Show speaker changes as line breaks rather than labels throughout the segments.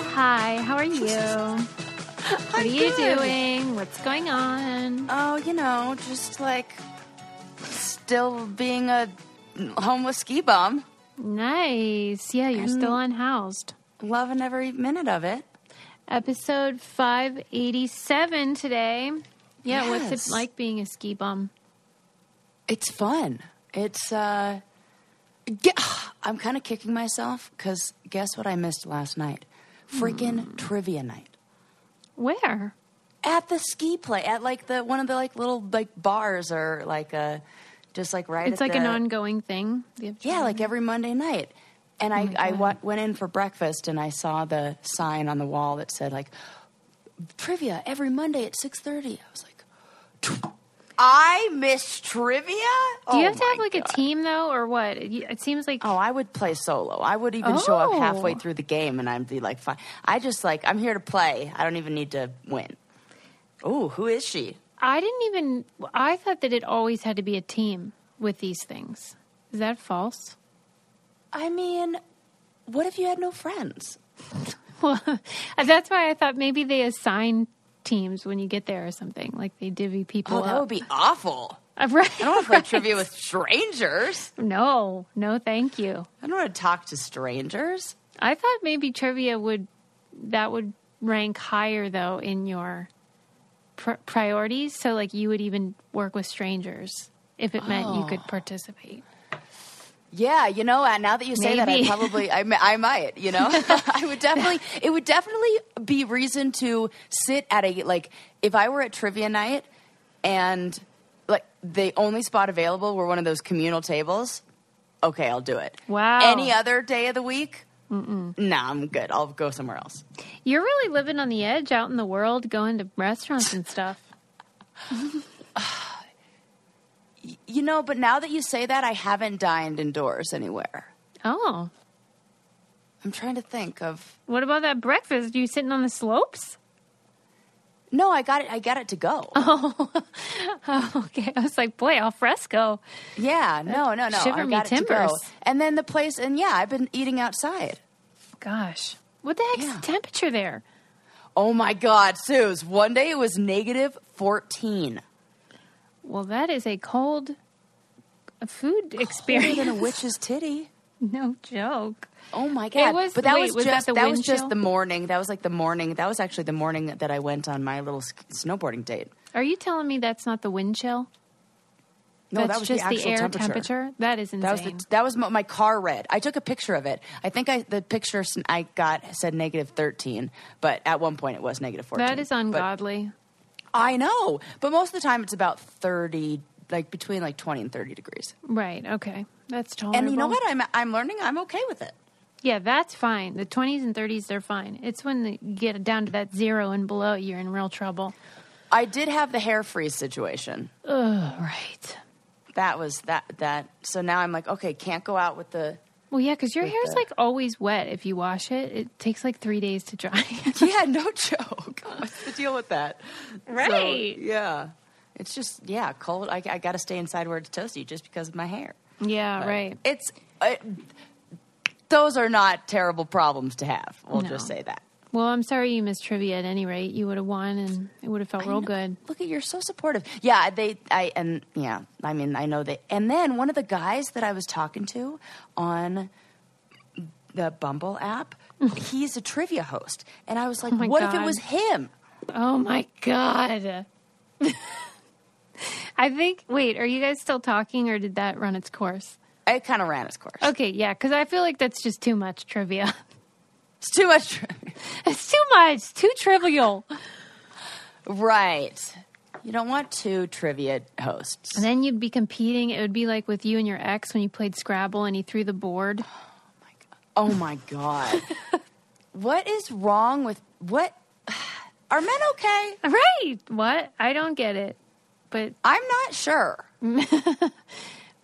Hi. How are you? What are you
good.
doing? What's going on?
Oh, you know, just like still being a homeless ski bum,
Nice. Yeah, you're still unhoused.
loving every minute of it.
Episode 587 today. Yeah, what's it like being a ski bum?
It's fun. It's uh, I'm kind of kicking myself because guess what I missed last night? Freaking trivia night
Where?
at the ski play at like the one of the like little like bars or like uh just like right.
It's like an ongoing thing. You have to-
Yeah, like every Monday night. And I,
my
I went in for breakfast and I saw the sign on the wall that said like trivia every Monday at six thirty. I was like, "Tw- I miss trivia.
Do you oh have to have like a team though, or what? It seems like
Oh, I would play solo. I would even show up
Oh.
halfway through the game and I'd be like, fine. I just like I'm here to play. I don't even need to win. Oh, who is she?
I didn't even. I thought that it always had to be a team with these things. Is that false?
I mean, what if you had no friends?
Well, that's why I thought maybe they assign teams when you get there or something. Like they divvy people up.
Oh, that
up.
would be awful.
Right.
I don't want to play
right.
trivia with strangers.
No, no, thank you.
I don't want to talk to strangers.
I thought maybe trivia would that would rank higher though in your pr- priorities. So like you would even work with strangers if it meant you
Oh.
could participate.
Yeah, you know, now that you say that, I probably, I, I might, you know, I would definitely, it would definitely be reason to sit at a, like, if I were at trivia night and, like, the only spot available were one of those communal tables, okay, I'll do it.
Wow.
Any other day of the week? Nah, I'm good. I'll go somewhere else.
You're really living on the edge out in the world, going to restaurants and stuff.
You know, but now that you say that, I haven't dined indoors anywhere.
Oh,
I'm trying to think of,
what about that breakfast? You sitting on the slopes?
no, I got it, I got it to go.
Oh, okay. I was like, boy, al fresco.
Yeah, no, no, no.
Shiver
I
me
got it to go.
timbers.
And then the place, and yeah, I've been eating outside.
Gosh, what the heck's
Yeah.
the temperature there?
Oh my God, Suze! One day it was negative fourteen.
Well, that is a cold food
Colder
experience.
than a witch's titty.
no joke.
Oh my God!
was-
but that
wait,
was,
was that
just
the
that, was just the morning. That was like the morning. That was actually the morning that I went on my little snowboarding date.
Are you telling me that's not the wind chill?
No,
that's
that was
just
the actual
air
temperature.
That is insane.
That was the, that was my, my car read. I took a picture of it. I think I the picture I got said negative thirteen, but at one point it was negative fourteen.
that is
But-
ungodly.
I know, but most of the time it's about thirty, like between like twenty and thirty degrees.
Right. Okay. That's tolerable.
And you know what? I'm I'm learning. I'm okay with it.
Yeah, that's fine. The 20s and 30s, they're fine. It's when you get down to that zero and below, you're in real trouble.
I did have the hair freeze situation.
Ugh, right.
That was that that. So now I'm like, okay, can't go out with the.
Well, yeah, because your
With
hair's
the-
like always wet if you wash it. It takes like three days to dry.
Yeah, no joke. What's the deal with that? So,
Right.
yeah. It's just yeah, cold. I, I got to stay inside where it's toasty just because of my hair.
yeah,
But
right.
It's it, those are not terrible problems to have. We'll
No.
just say that.
Well, I'm sorry you missed trivia at any rate. You would have won and it would have felt
I
real
know.
good.
Look at you're so supportive. Yeah, they I and yeah, I mean I know they and then one of the guys that I was talking to on the Bumble app, he's a trivia host. And I was like,
Oh
what if it was him?
Oh my God. I think, wait, are you guys still talking or did that run its course?
It kind of ran its course.
Okay, yeah, because I feel like that's just too much trivia.
It's too much trivia.
it's too much, too trivial.
right. You don't want two trivia hosts.
And then you'd be competing. It would be like with you and your ex when you played Scrabble and he threw the board.
Oh my god. Oh what is wrong with what are men okay?
Right. What? I don't get it. But
I'm not sure.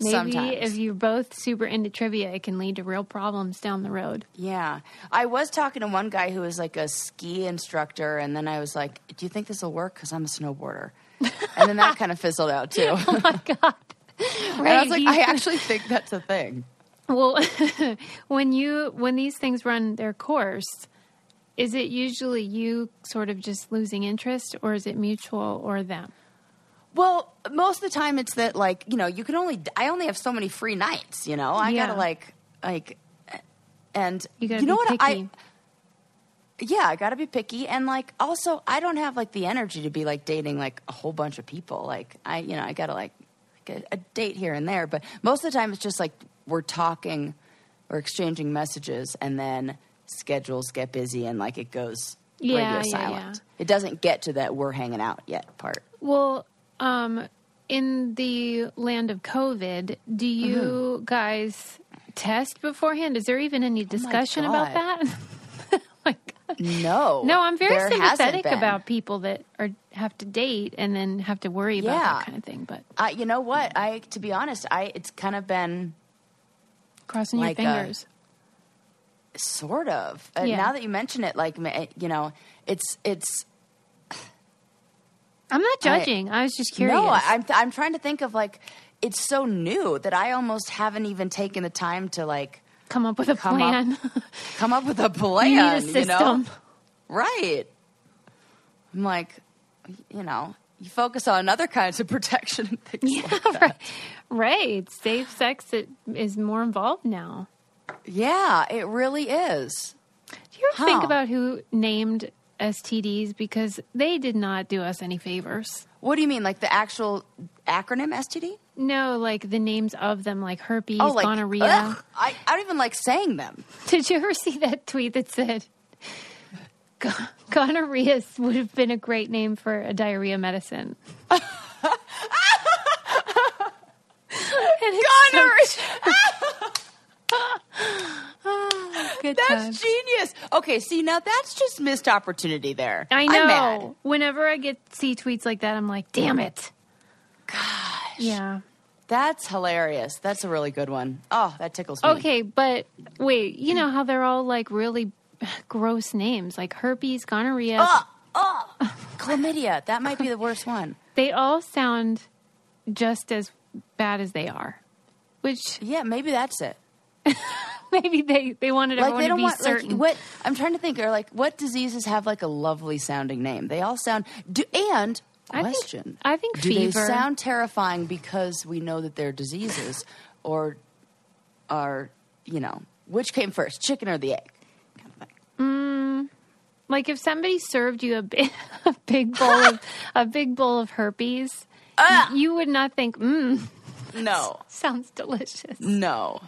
maybe
Sometimes.
if you're both super into trivia, it can lead to real problems down the road.
Yeah. I was talking to one guy who was like a ski instructor, and then I was like, Do you think this will work? Because I'm a snowboarder. And then that kind of fizzled out too.
Oh my God.
And I was like, I actually think that's a thing.
Well, when you when these things run their course, is it usually you sort of just losing interest, or is it mutual, or them?
Well, most of the time it's that like you know you can only I only have so many free nights. You know I
Yeah.
gotta like like and
You gotta
know
be
what
picky.
I yeah I gotta be picky and like also I don't have like the energy to be like dating like a whole bunch of people. Like I you know I gotta like get a date here and there, but most of the time it's just like we're talking or exchanging messages and then schedules get busy and like it goes
Yeah,
radio
yeah,
silent.
yeah.
It doesn't get to that we're hanging out yet part.
Well, um, in the land of COVID, do you
Mm-hmm.
guys test beforehand? Is there even any discussion about
God.
that? like,
No.
no, I'm very sympathetic about people that are have to date and then have to worry about that kind of thing. But
Uh, you know what? I to be honest, I it's kind of been
crossing
Like,
your fingers.
sort of.
Yeah.
Now that you mention it, like you know, it's it's
I'm not judging. I, was just curious.
no. I'm I'm trying to think of like it's so new that I almost haven't even taken the time to like
come up with a
come up
plan.
come up with a plan.
you need a
You
system.
know? Right. I'm like, you know, you focus on other kinds of protection and things
Yeah,
like that.
right. Right. Safe sex it is more involved now.
Yeah, it really is.
Do you ever think about who named STDs because they did not do us any favors?
What do you mean, like the actual acronym STD?
No, like the names of them, like herpes,
Oh, like
gonorrhea.
ugh, I, I don't even like saying them.
Did you ever see that tweet that said "Go- gonorrhea would have been a great name for a diarrhea medicine? So
Gonorrhea.
good
That's
times.
genius. Okay, see now that's just missed opportunity there.
I know. Whenever I get see tweets like that, I'm like, damn it.
Gosh,
Yeah.
that's hilarious. That's a really good one. Oh, that tickles me.
Okay, but wait, you know how they're all like really gross names, like herpes, gonorrhea.
Oh, oh, chlamydia. That might be the worst one.
They all sound just as bad as they are, which
Yeah, maybe that's it.
maybe they they wanted
Like
everyone
they
to
don't
be
want
certain.
like what I'm trying to think are like what diseases have like a lovely sounding name. They all sound do and
I think-
question.
I think
do they sound terrifying because we know that they're diseases, or are you know which came first, chicken or the egg? Kind of thing.
like if somebody served you a big, a big bowl of a big bowl of herpes,
Ah!
you would not think, "Mmm,
No,
sounds delicious."
no,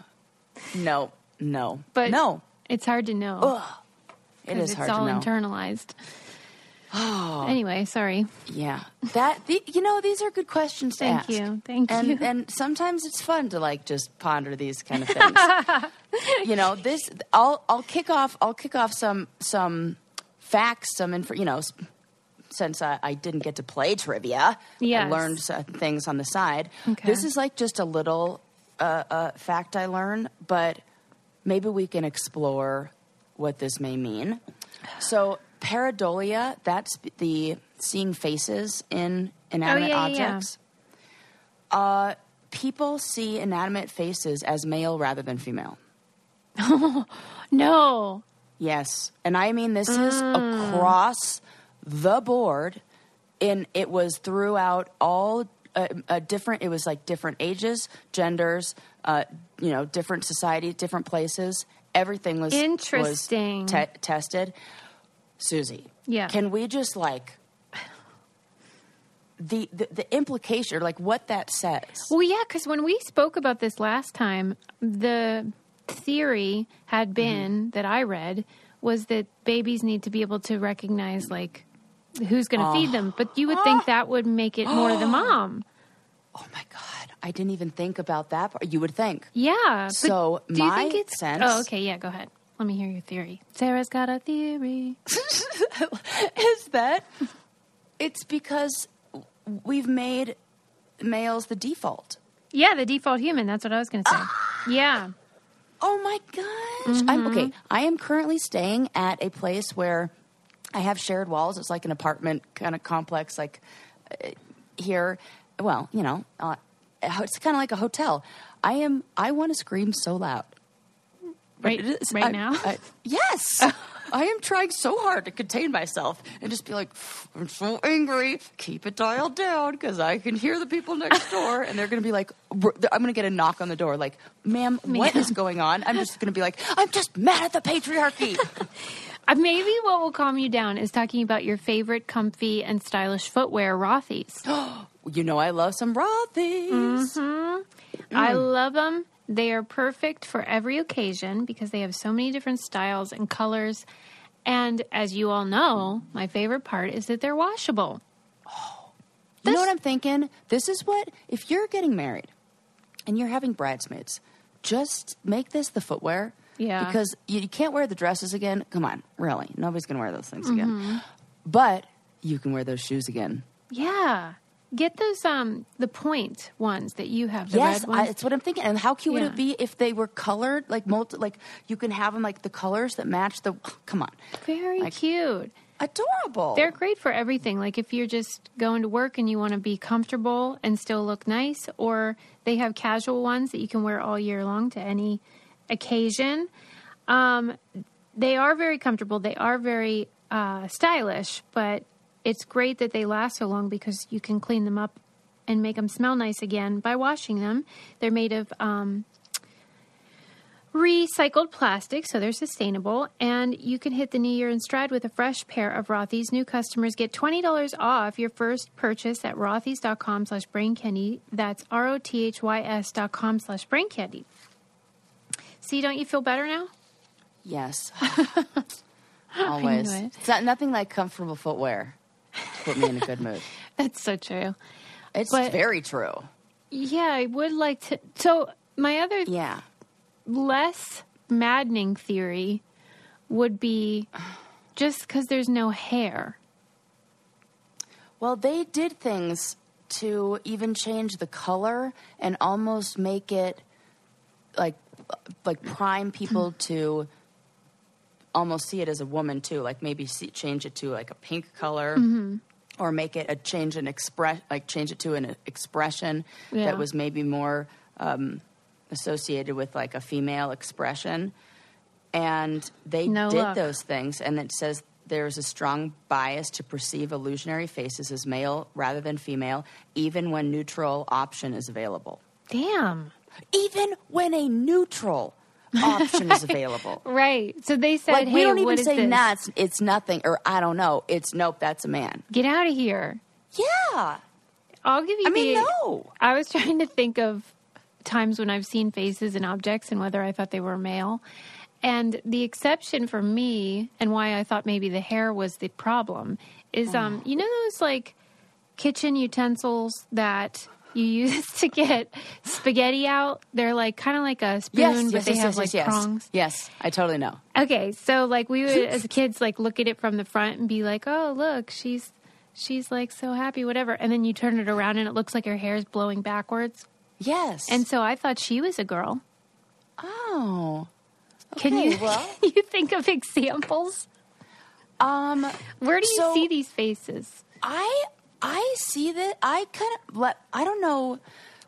no, no,
But
no.
it's hard to know
Ugh, it is
it's
hard
all
to know.
It's all internalized. Anyway, sorry.
Yeah, that the, you know these are good questions to
Thank
ask.
you. Thank
and,
you.
And sometimes it's fun to like just ponder these kind of things. you know, this I'll I'll kick off I'll kick off some some facts, some info. You know, since I, I didn't get to play trivia,
Yes.
I learned uh, things on the side.
Okay.
This is like just a little uh, uh, fact I learned, but maybe we can explore what this may mean. So, pareidolia, that's the seeing faces in inanimate
Oh, yeah, yeah, yeah.
objects. Uh, people see inanimate faces as male rather than female.
No.
Yes, and I mean this is
Mm.
across the board. In it was throughout all uh, uh, different. It was like different ages, genders, uh, you know, different society, different places. Everything was was
Interesting.
te- tested. Susie,
Yeah.
can we just like the the, the implication, or like what that says?
Well, yeah, because when we spoke about this last time, the theory had been that I read was that babies need to be able to recognize like who's going to feed them, but you would think oh. that would make it more the mom.
Oh my god, I didn't even think about that. Part. You would think.
Yeah.
So,
do you
my
think it's
sense-
Oh, okay. Yeah. Go ahead. Let me hear your theory. Sarah's got a theory.
is that it's because we've made males the default.
Yeah, the default human. That's what I was going to say. Ah! Yeah.
Oh my gosh. I'm mm-hmm. okay. I am currently staying at a place where I have shared walls. It's like an apartment kind of complex like uh, here. Well, you know, uh, it's kind of like a hotel. I am I want to scream so loud.
Right.
Is-
right
I-
now.
I- yes. I am trying so hard to contain myself and just be like, I'm so angry. Keep it dialed down because I can hear the people next door, and they're going to be like, I'm going to get a knock on the door, like, ma'am, what is going on? I'm just going to be like, I'm just mad at the patriarchy.
Uh, maybe what will calm you down is talking about your favorite comfy and stylish footwear, Rothy's.
you know, I love some Rothy's.
I
Mm.
love them. They are perfect for every occasion because they have so many different styles and colors. And as you all know, my favorite part is that they're washable.
You know what I'm thinking? This is what, if you're getting married and you're having bridesmaids, just make this the footwear.
Yeah.
Because you, you can't wear the dresses again. Come on, really. Nobody's going to wear those things
Mm-hmm.
again. But you can wear those shoes again.
Yeah. Get those um the point ones that you have. The
yes,
red
I, it's what I'm thinking. And how cute would it be if they were colored, like multi, like you can have them like the colors that match the. Come on,
Very cute.
adorable.
They're great for everything. Like if you're just going to work and you want to be comfortable and still look nice, or they have casual ones that you can wear all year long to any occasion. Um, they are very comfortable. They are very uh, stylish, but it's great that they last so long because you can clean them up and make them smell nice again by washing them. They're made of um, recycled plastic, so they're sustainable. And you can hit the new year in stride with a fresh pair of Rothy's. New customers get $20 off your first purchase at rothys.com slash brain candy. That's R-O-T-H-Y-S dot com slash brain candy. See, don't you feel better now?
yes, always.
it.
It's not, nothing like comfortable footwear. to Put me in a good mood.
That's so true.
It's
But-
very true.
Yeah, I would like to. So, my other
Yeah.
less maddening theory would be just because there's no hair.
Well, they did things to even change the color and almost make it like like prime people to almost see it as a woman too. Like maybe see, change it to like a pink color. Or make it a change an express, like change it to an expression
Yeah.
that was maybe more um, associated with like a female expression. And they
No
did
luck.
those things, and it says there's a strong bias to perceive illusionary faces as male rather than female, even when neutral option is available.
Damn.
Even when a neutral option is available.
Right. So they said,
Like
hey,
we don't even say
this?
nah, it's, it's nothing, or I don't know. It's nope, that's a man.
Get out of here.
Yeah,
I'll give you
I mean, no.
I was trying to think of times when I've seen faces and objects and whether I thought they were male. And the exception for me and why I thought maybe the hair was the problem is um
Oh.
you know those like kitchen utensils that you use to get spaghetti out? They're like kind of like a spoon
Yes,
but
yes,
they
yes,
have like prongs.
Yes, I totally know.
Okay, so like we would as kids like look at it from the front and be like, "Oh, look, she's she's like so happy, whatever." And then you turn it around and it looks like her hair is blowing backwards.
Yes.
And so I thought she was a girl.
oh,
Can you
well.
you think of examples?
um,
Where do you
So-
see these faces?
I I see that I kind of let I don't know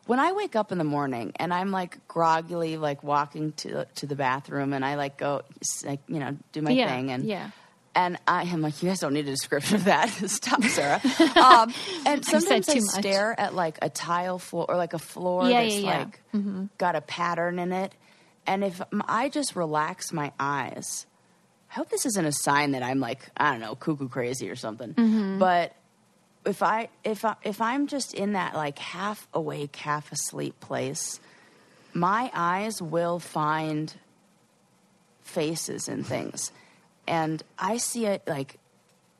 when I wake up in the morning and I'm like groggily like walking to to the bathroom and I like go like you know do my
Yeah,
thing and
yeah.
and I am like you guys don't need a description of that stop Sarah um, and sometimes I
much.
stare at like a tile floor or like a floor
Yeah,
that's
yeah, yeah. Mm-hmm.
like got a pattern in it and if I just relax my eyes I hope this isn't a sign that I'm like I don't know cuckoo crazy or something.
Mm-hmm.
But if I if I if I'm just in that like half awake, half asleep place, my eyes will find faces and things, and I see it like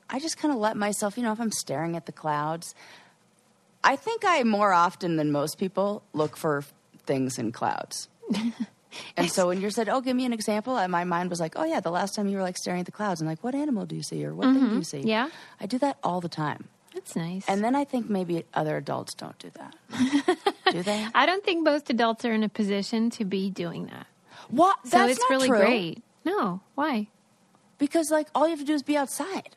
I just kind of let myself. You know, if I'm staring at the clouds, I think I more often than most people look for things in clouds. And so when you said, "Oh, give me an example," my mind was like, "Oh yeah, the last time you were like staring at the clouds and like, what animal do you see or what thing do you see?"
Mm-hmm. Yeah.
I do that all the time,
That's nice.
and then I think maybe other adults don't do that. do they?
I don't think most adults are in a position to be doing that.
What?
So
That's
it's
not
really
true,
great. No, why?
because like all you have to do is be outside.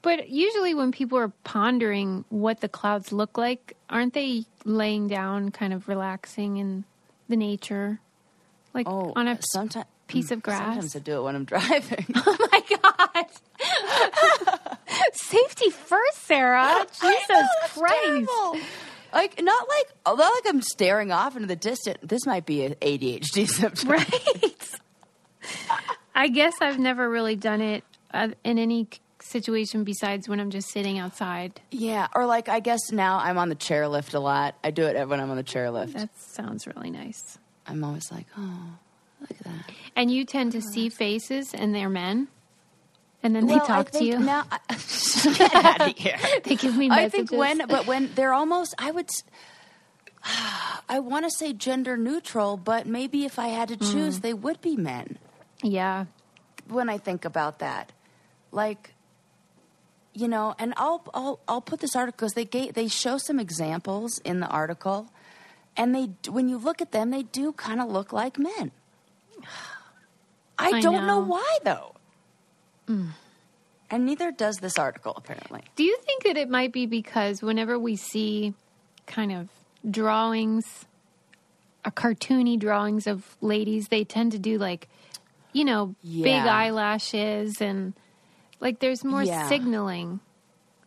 But usually, when people are pondering what the clouds look like, aren't they laying down, kind of relaxing in the nature, like
Oh,
on a uh,
sometimes
piece of mm, grass.
Sometimes I do it when I'm driving.
Oh my god! Safety first, Sarah. Jesus
That's
Christ!
terrible. Like not like although like I'm staring off into the distance. This might be an ADHD symptom.
Right. I guess I've never really done it uh, in any situation besides when I'm just sitting outside.
Yeah, or like I guess now I'm on the chairlift a lot. I do it when I'm on the chairlift.
That sounds really nice.
I'm always like, oh, look at that.
And you tend to see faces and they're men, and then
Well,
they talk to you.
Now, get out of here.
they give me
I think when, but when they're almost, I would, I want to say gender neutral, but maybe if I had to
Mm.
choose, they would be men.
yeah,
When I think about that, like, you know, and I'll I'll I'll put this article because they gave, they show some examples in the article, and they when you look at them, they do kind of look like men. I,
I
don't know.
know.
why though. And neither does this article apparently.
Do you think that it might be because whenever we see kind of drawings, a cartoony drawings of ladies, they tend to do like, you know, big eyelashes and like there's more
Yeah.
signaling,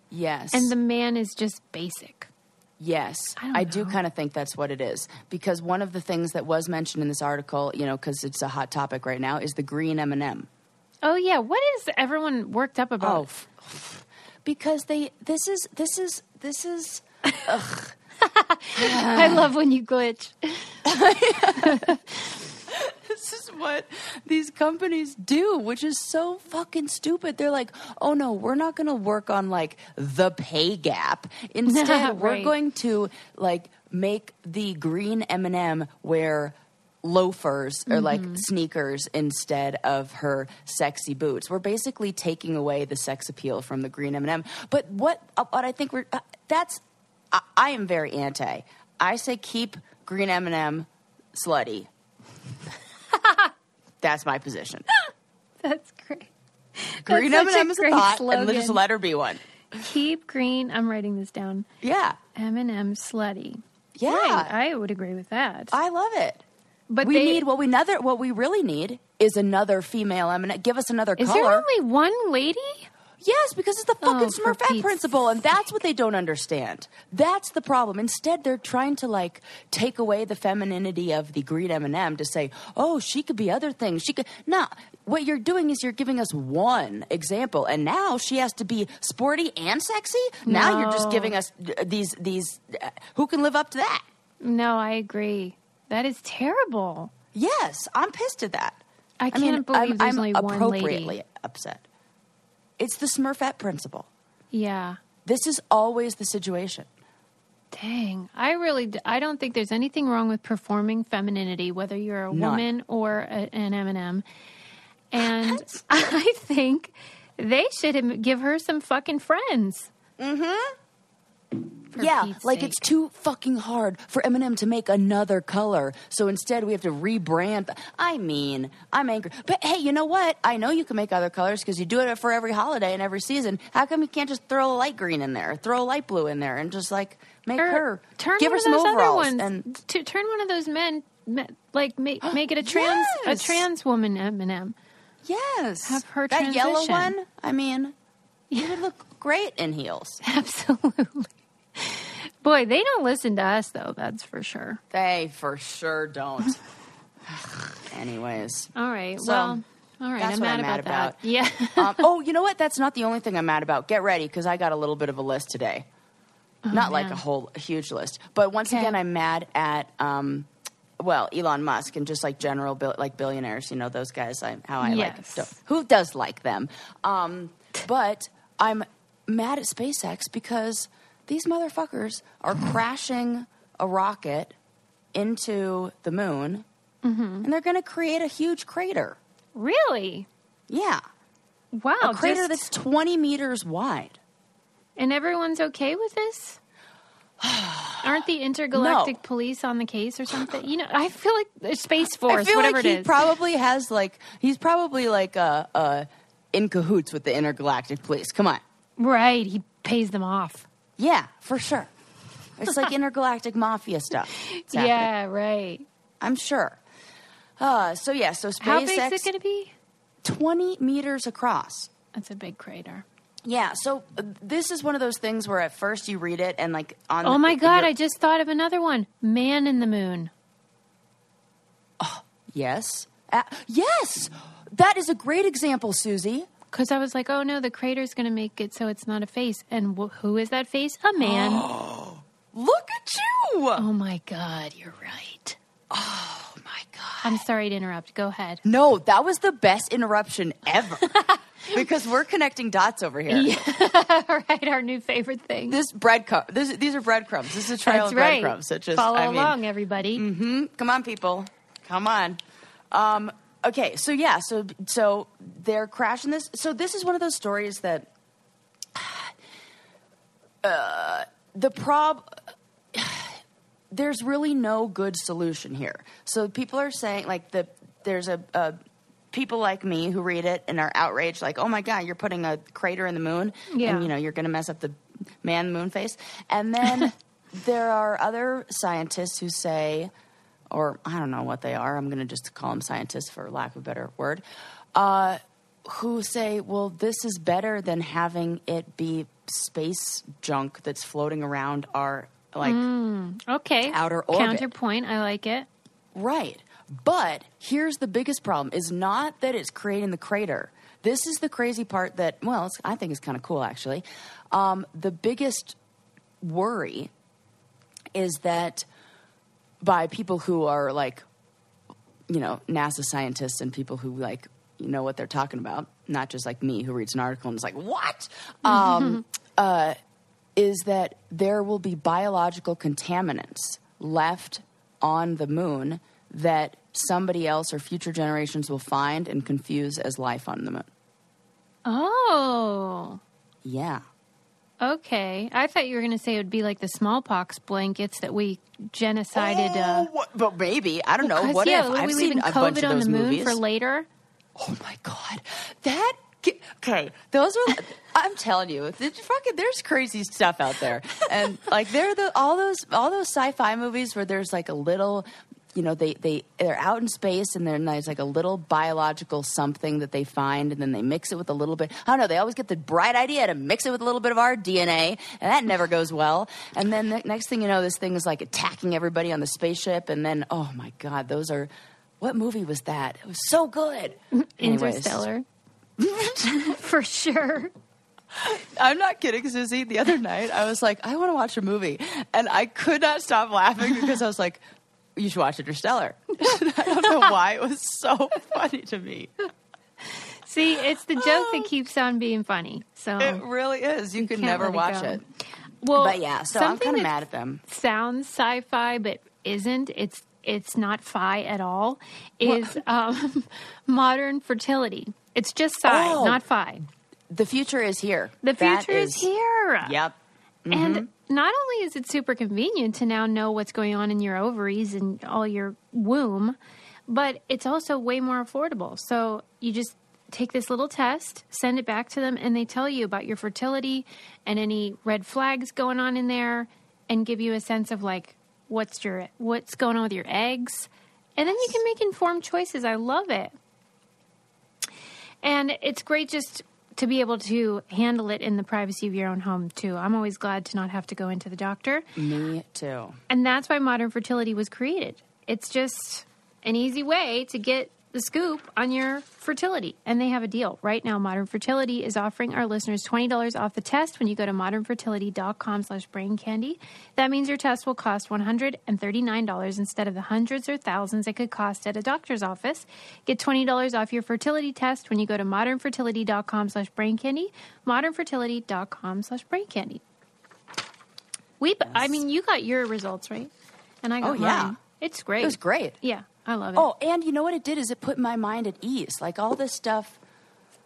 Yes.
and the man is just basic.
Yes,
I
I, do kind of think that's what it is. Because one of the things that was mentioned in this article, you know, because it's a hot topic right now, is the green M and m
Oh yeah, what is everyone worked up
Oh,
about?
f- because they this is this is this is
I love when you glitch.
this is what these companies do, which is so fucking stupid. They're like, oh no, we're not going to work on like the pay gap. Instead, we're going to like make the green M and m wear loafers or like sneakers instead of her sexy boots. We're basically taking away the sex appeal from the green M and m But what uh, what I think we're uh, that's I, I am very anti. I say keep green M and m slutty. That's my position.
That's great.
Green
That's
M
such
and m is a thought, and just let her be one.
Keep green. I'm writing this down.
Yeah,
M&M slutty.
yeah,
Right, I would agree with that.
I love it.
But
we
they-
need what we another what we really need is another female M and Give us another
Is
color.
there only one lady?
Yes, because it's the fucking
Oh,
Smurfette principle, and that's what they don't understand. That's the problem. Instead, they're trying to like take away the femininity of the green M and m to say, "Oh, she could be other things." She could. No, what you're doing is you're giving us one example, and now she has to be sporty and sexy. Now you're just giving us uh, these these. Uh, who can live up to that?
No, I agree. That is terrible.
Yes, I'm pissed at that.
I can't
mean,
believe
I'm,
there's
I'm
only one
appropriately
lady.
upset. It's the Smurfette principle.
Yeah.
This is always the situation.
Dang. I really I don't think there's anything wrong with performing femininity whether you're a
None.
woman or a, an M&M. And I think they should give her some fucking friends. For
yeah,
Pete's
like
sake.
it's too fucking hard for M&M to make another color. So instead, we have to rebrand. I mean, I'm angry, but hey, you know what? I know you can make other colors because you do it for every holiday and every season. How come you can't just throw a light green in there, throw a light blue in there, and just like make
Or
her
turn
give
one
her
of
some
those
overalls
other ones.
and
to turn one of those men, me- like make make it a trans
Yes.
a trans woman M&M.
yes,
Have her
that yellow one. I mean, you would look great in heels.
Absolutely. Boy, they don't listen to us though. That's for sure.
They for sure don't. Anyways.
All right.
So,
well, all right.
that's
I'm
what
mad,
I'm mad
about,
about.
that. Yeah.
um, oh, you know what? That's not the only thing I'm mad about. Get ready because I got a little bit of a list today. not like a whole a huge list, but once
Oh, Okay.
again, I'm mad at um, well, Elon Musk and just like general like billionaires. You know those guys. I, how I like
Yes.
do- who does like them. Um, but I'm mad at SpaceX because these motherfuckers are crashing a rocket into the moon,
Mm-hmm.
and they're going to create a huge crater.
really?
Yeah.
Wow.
a crater
just-
that's 20 meters wide.
and everyone's okay with this? Aren't the intergalactic
No.
police on the case or something? You know, I feel like the Space Force,
I feel
whatever
like
it
he
is.
probably has like he's probably like uh, uh, in cahoots with the intergalactic police. Come on,
right. He pays them off.
Yeah, for sure. It's like intergalactic mafia stuff.
Yeah, right.
I'm sure. Uh, so yeah, so SpaceX
How big is it going to be?
20 meters across.
That's a big crater.
Yeah, so uh, this is one of those things where at first you read it and like on
Oh
the-
my god, I just thought of another one. Man in the moon.
Yes. Uh, yes. That is a great example, Susie.
Because I was like, oh no, the crater's going to make it so it's not a face. And wh- who is that face? A man.
Look at you.
oh my god, you're right.
Oh my god.
I'm sorry to interrupt. Go ahead.
No, that was the best interruption ever. because we're connecting dots over here.
All right, our new favorite thing.
This breadcrumb. This, these are breadcrumbs. This is a trail
That's
of
right.
breadcrumbs. That just
Follow
I mean,
along, everybody.
hmm Come on, people. Come on. Um, okay, so yeah, so so they're crashing this. So this is one of those stories that uh, the prob. There's really no good solution here. So people are saying like the there's a, a people like me who read it and are outraged, like, oh my god, you're putting a crater in the moon,
Yeah.
and you know you're going to mess up the man moon face. And then there are other scientists who say, or I don't know what they are. I'm going to just call them scientists for lack of a better word, uh, who say, well, this is better than having it be space junk that's floating around our like
Okay.
Outer orbit.
Counterpoint. I like it.
Right. But here's the biggest problem is not that it's creating the crater. This is the crazy part that, well, it's, I think is kind of cool actually. Um, the biggest worry is that by people who are like, you know, NASA scientists and people who like, you know what they're talking about, not just like me who reads an article and is like, what? Um, uh, is that there will be biological contaminants left on the moon that somebody else or future generations will find and confuse as life on the moon.
Oh.
Yeah.
Okay. I thought you were going to say it would be like the smallpox blankets that we genocided. uh,
Oh, what- but maybe I don't know. What
yeah,
if I've
we
seen a bunch of
on
those
the moon
movies?
for later?
Oh my god, that okay. Those are. I'm telling you, fucking. There's crazy stuff out there, and like they're the all those all those sci-fi movies where there's like a little. You know, they, they, they're out in space and then there's like a little biological something that they find and then they mix it with a little bit. I don't know, they always get the bright idea to mix it with a little bit of our DNA and that never goes well. And then the next thing you know, this thing is like attacking everybody on the spaceship. And then, oh my God, those are, what movie was that? It was so good.
Interstellar. for sure.
I'm not kidding, Susie. The other night, I was like, I want to watch a movie, and I could not stop laughing because I was like, you should watch Interstellar. I don't know why it was so funny to me.
See, it's the joke that keeps on being funny. So,
It really is. You could
can't
never
let it
watch
go.
it.
well,
But yeah, so I'm
something
kind of
that
mad at them.
Sounds sci-fi, but isn't. It's it's not fi at all. Is um, modern fertility? It's just sci,
Oh.
not fi.
The future is here.
The
That
future is, here.
Yep.
And not only is it super convenient to now know what's going on in your ovaries and all your womb, but it's also way more affordable. So you just take this little test, send it back to them, and they tell you about your fertility and any red flags going on in there, and give you a sense of like what's your what's going on with your eggs, and then you can make informed choices. I love it. And it's great just to be able to handle it in the privacy of your own home, too. I'm always glad to not have to go into the doctor.
Me too.
And that's why modern fertility was created. It's just an easy way to get the scoop on your fertility. And they have a deal. Right now, Modern Fertility is offering our listeners $20 off the test when you go to modernfertility.com slash brain candy. That means your test will cost $139 instead of the hundreds or thousands it could cost at a doctor's office. Get $20 off your fertility test when you go to modernfertility.com slash brain candy. Modernfertility.com slash brain candy. We, I mean, you got your results, right? And I oh, got
Oh, yeah.
It's great.
It was great.
Yeah, I love it.
Oh, and you know what it did is it put my mind at ease. Like all this stuff,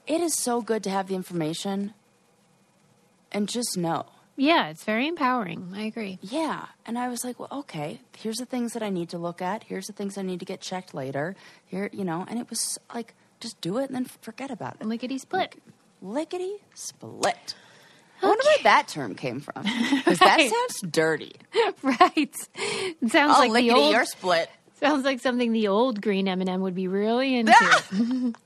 it is so good to have the information and just know.
yeah, it's very empowering. I agree.
Yeah. And I was like, well, okay, here's the things that I need to look at. Here's the things I need to get checked later. Here, you know, and it was like, just do it and then forget about it.
Lickety split.
Lickety split. I wonder where that term came from. Because that sounds dirty.
right. It sounds
Oh,
like the
lickety
old
or split.
Sounds like something the old green M&M would be really into.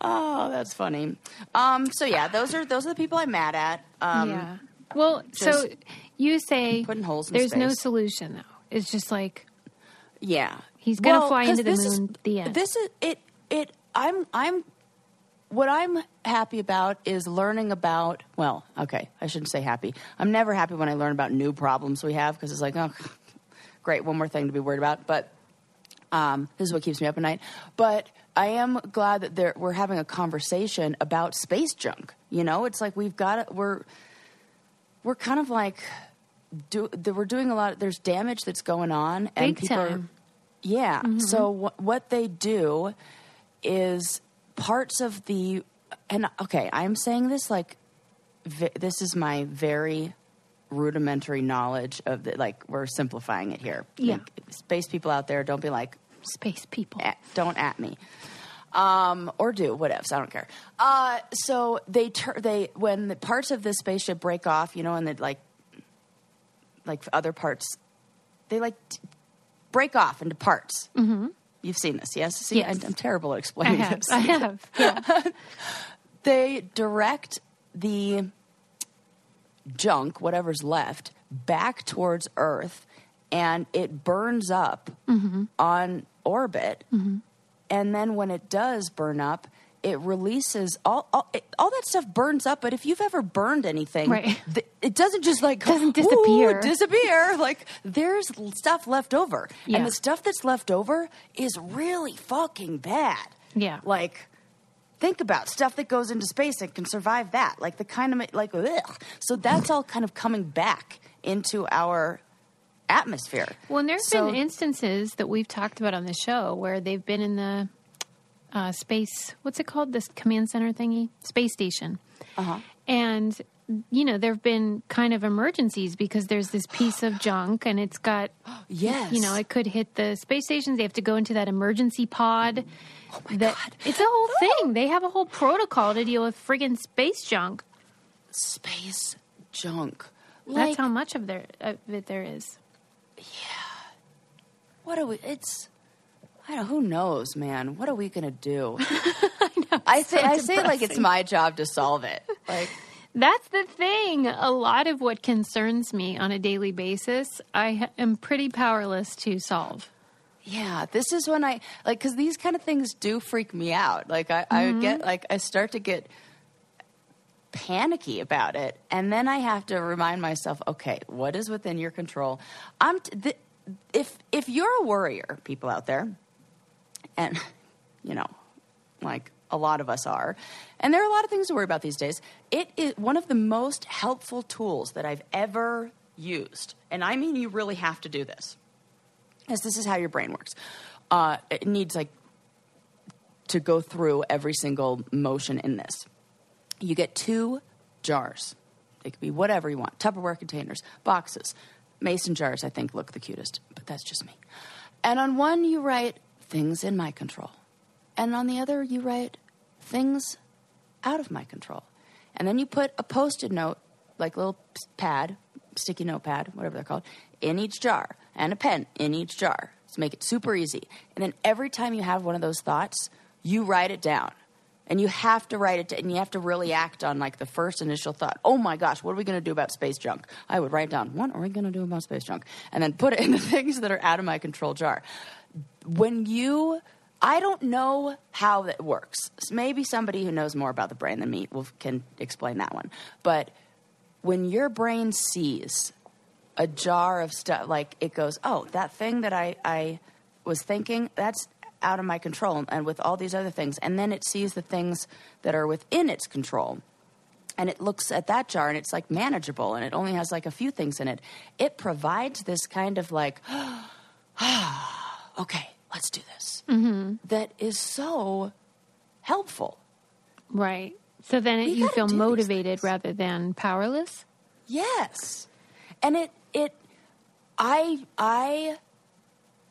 Oh, that's funny. Um, so yeah, those are those are the people I'm mad at. Um,
yeah. Well, so you say
putting holes in
there's no solution though. It's just like
Yeah.
He's gonna
Well,
fly into the
this is-
moon. the end.
This is it it I'm I'm what I'm happy about is learning about well, okay, I shouldn't say happy. I'm never happy when I learn about new problems we have because it's like, oh great, one more thing to be worried about. But um, this is what keeps me up at night. But I am glad that there, we're having a conversation about space junk. You know, it's like we've got we're we're kind of like do we're doing a lot. There's damage that's going on, and
Big
people are
time.
yeah. So wh- what they do is parts of the and okay, I'm saying this like v- this is my very rudimentary knowledge of the like we're simplifying it here.
Yeah.
Like, space people out there, don't be like
space people.
at, don't at me. Um, or do whatevs. I don't care. Uh, so they tur- they when the parts of the spaceship break off, you know, and they like like other parts, they like t- break off into parts. Mm-hmm. You've seen this, yes? See,
Yes.
I, I'm terrible at
I
explaining
have.
this.
I have. Yeah.
they direct the junk, whatever's left, back towards Earth, and it burns up mm-hmm. on orbit. Mm-hmm. And then when it does burn up, it releases all all, it, all that stuff burns up. But if you've ever burned anything,
Right.
th- it doesn't just like
Doesn't disappear."
disappear. Like there's stuff left over,
Yeah.
and the stuff that's left over is really fucking bad.
Yeah.
like think about stuff that goes into space and can survive that like the kind of like ugh. so that's all kind of coming back into our atmosphere
Well, and there's
So-
been instances that we've talked about on the show where they've been in the uh, space. What's it called? This command center thingy, space station.
Uh-huh.
And you know, there have been kind of emergencies because there's this piece of junk and it's got,
yes
you know, it could hit the space stations. They have to go into that emergency pod. Oh
my
that,
God.
It's a whole oh. thing. They have a whole protocol to deal with friggin' space junk.
space junk
That's
like
how much of, there, of it there is. Yeah.
What are we it's I don't who knows man what are we gonna do I know I say I say like it's my job to solve it like
That's the thing. A lot of what concerns me on a daily basis, I am pretty powerless to solve.
Yeah, this is when I like because these kind of things do freak me out. Like I, I get mm-hmm. like I start to get panicky about it, and then I have to remind myself, okay, what is within your control? I'm t- th- if if you're a worrier, people out there, and you know, like a lot of us are, and there are a lot of things to worry about these days. It is one of the most helpful tools that I've ever used, and I mean, you really have to do this is this is how your brain works. Uh, it needs like to go through every single motion in this. You get two jars. They could be whatever you want Tupperware containers, boxes, mason jars, I think look the cutest, but that's just me. And on one, you write things in my control. And on the other, you write things out of my control. And then you put a post it note, like little pad, sticky notepad, whatever they're called, in each jar, and a pen in each jar to make it super easy. And then every time you have one of those thoughts, you write it down. And you have to write it down, and you have to really act on like the first initial thought. Oh my gosh, what are we going to do about space junk? I would write down, what are we going to do about space junk? And then put it in the things that are out of my control jar when you i don't know how that works. Maybe somebody who knows more about the brain than me will, can explain that one. But when your brain sees a jar of stuff like it goes oh that thing that i, I was thinking that's out of my control and with all these other things. And then it sees the things that are within its control. And it looks at that jar and it's like manageable and it only has like a few things in it. It provides this kind of like okay let's do this. Mm-hmm. That is so helpful.
Right. So then it,
We
you feel motivated rather than powerless?
yes. And it it i i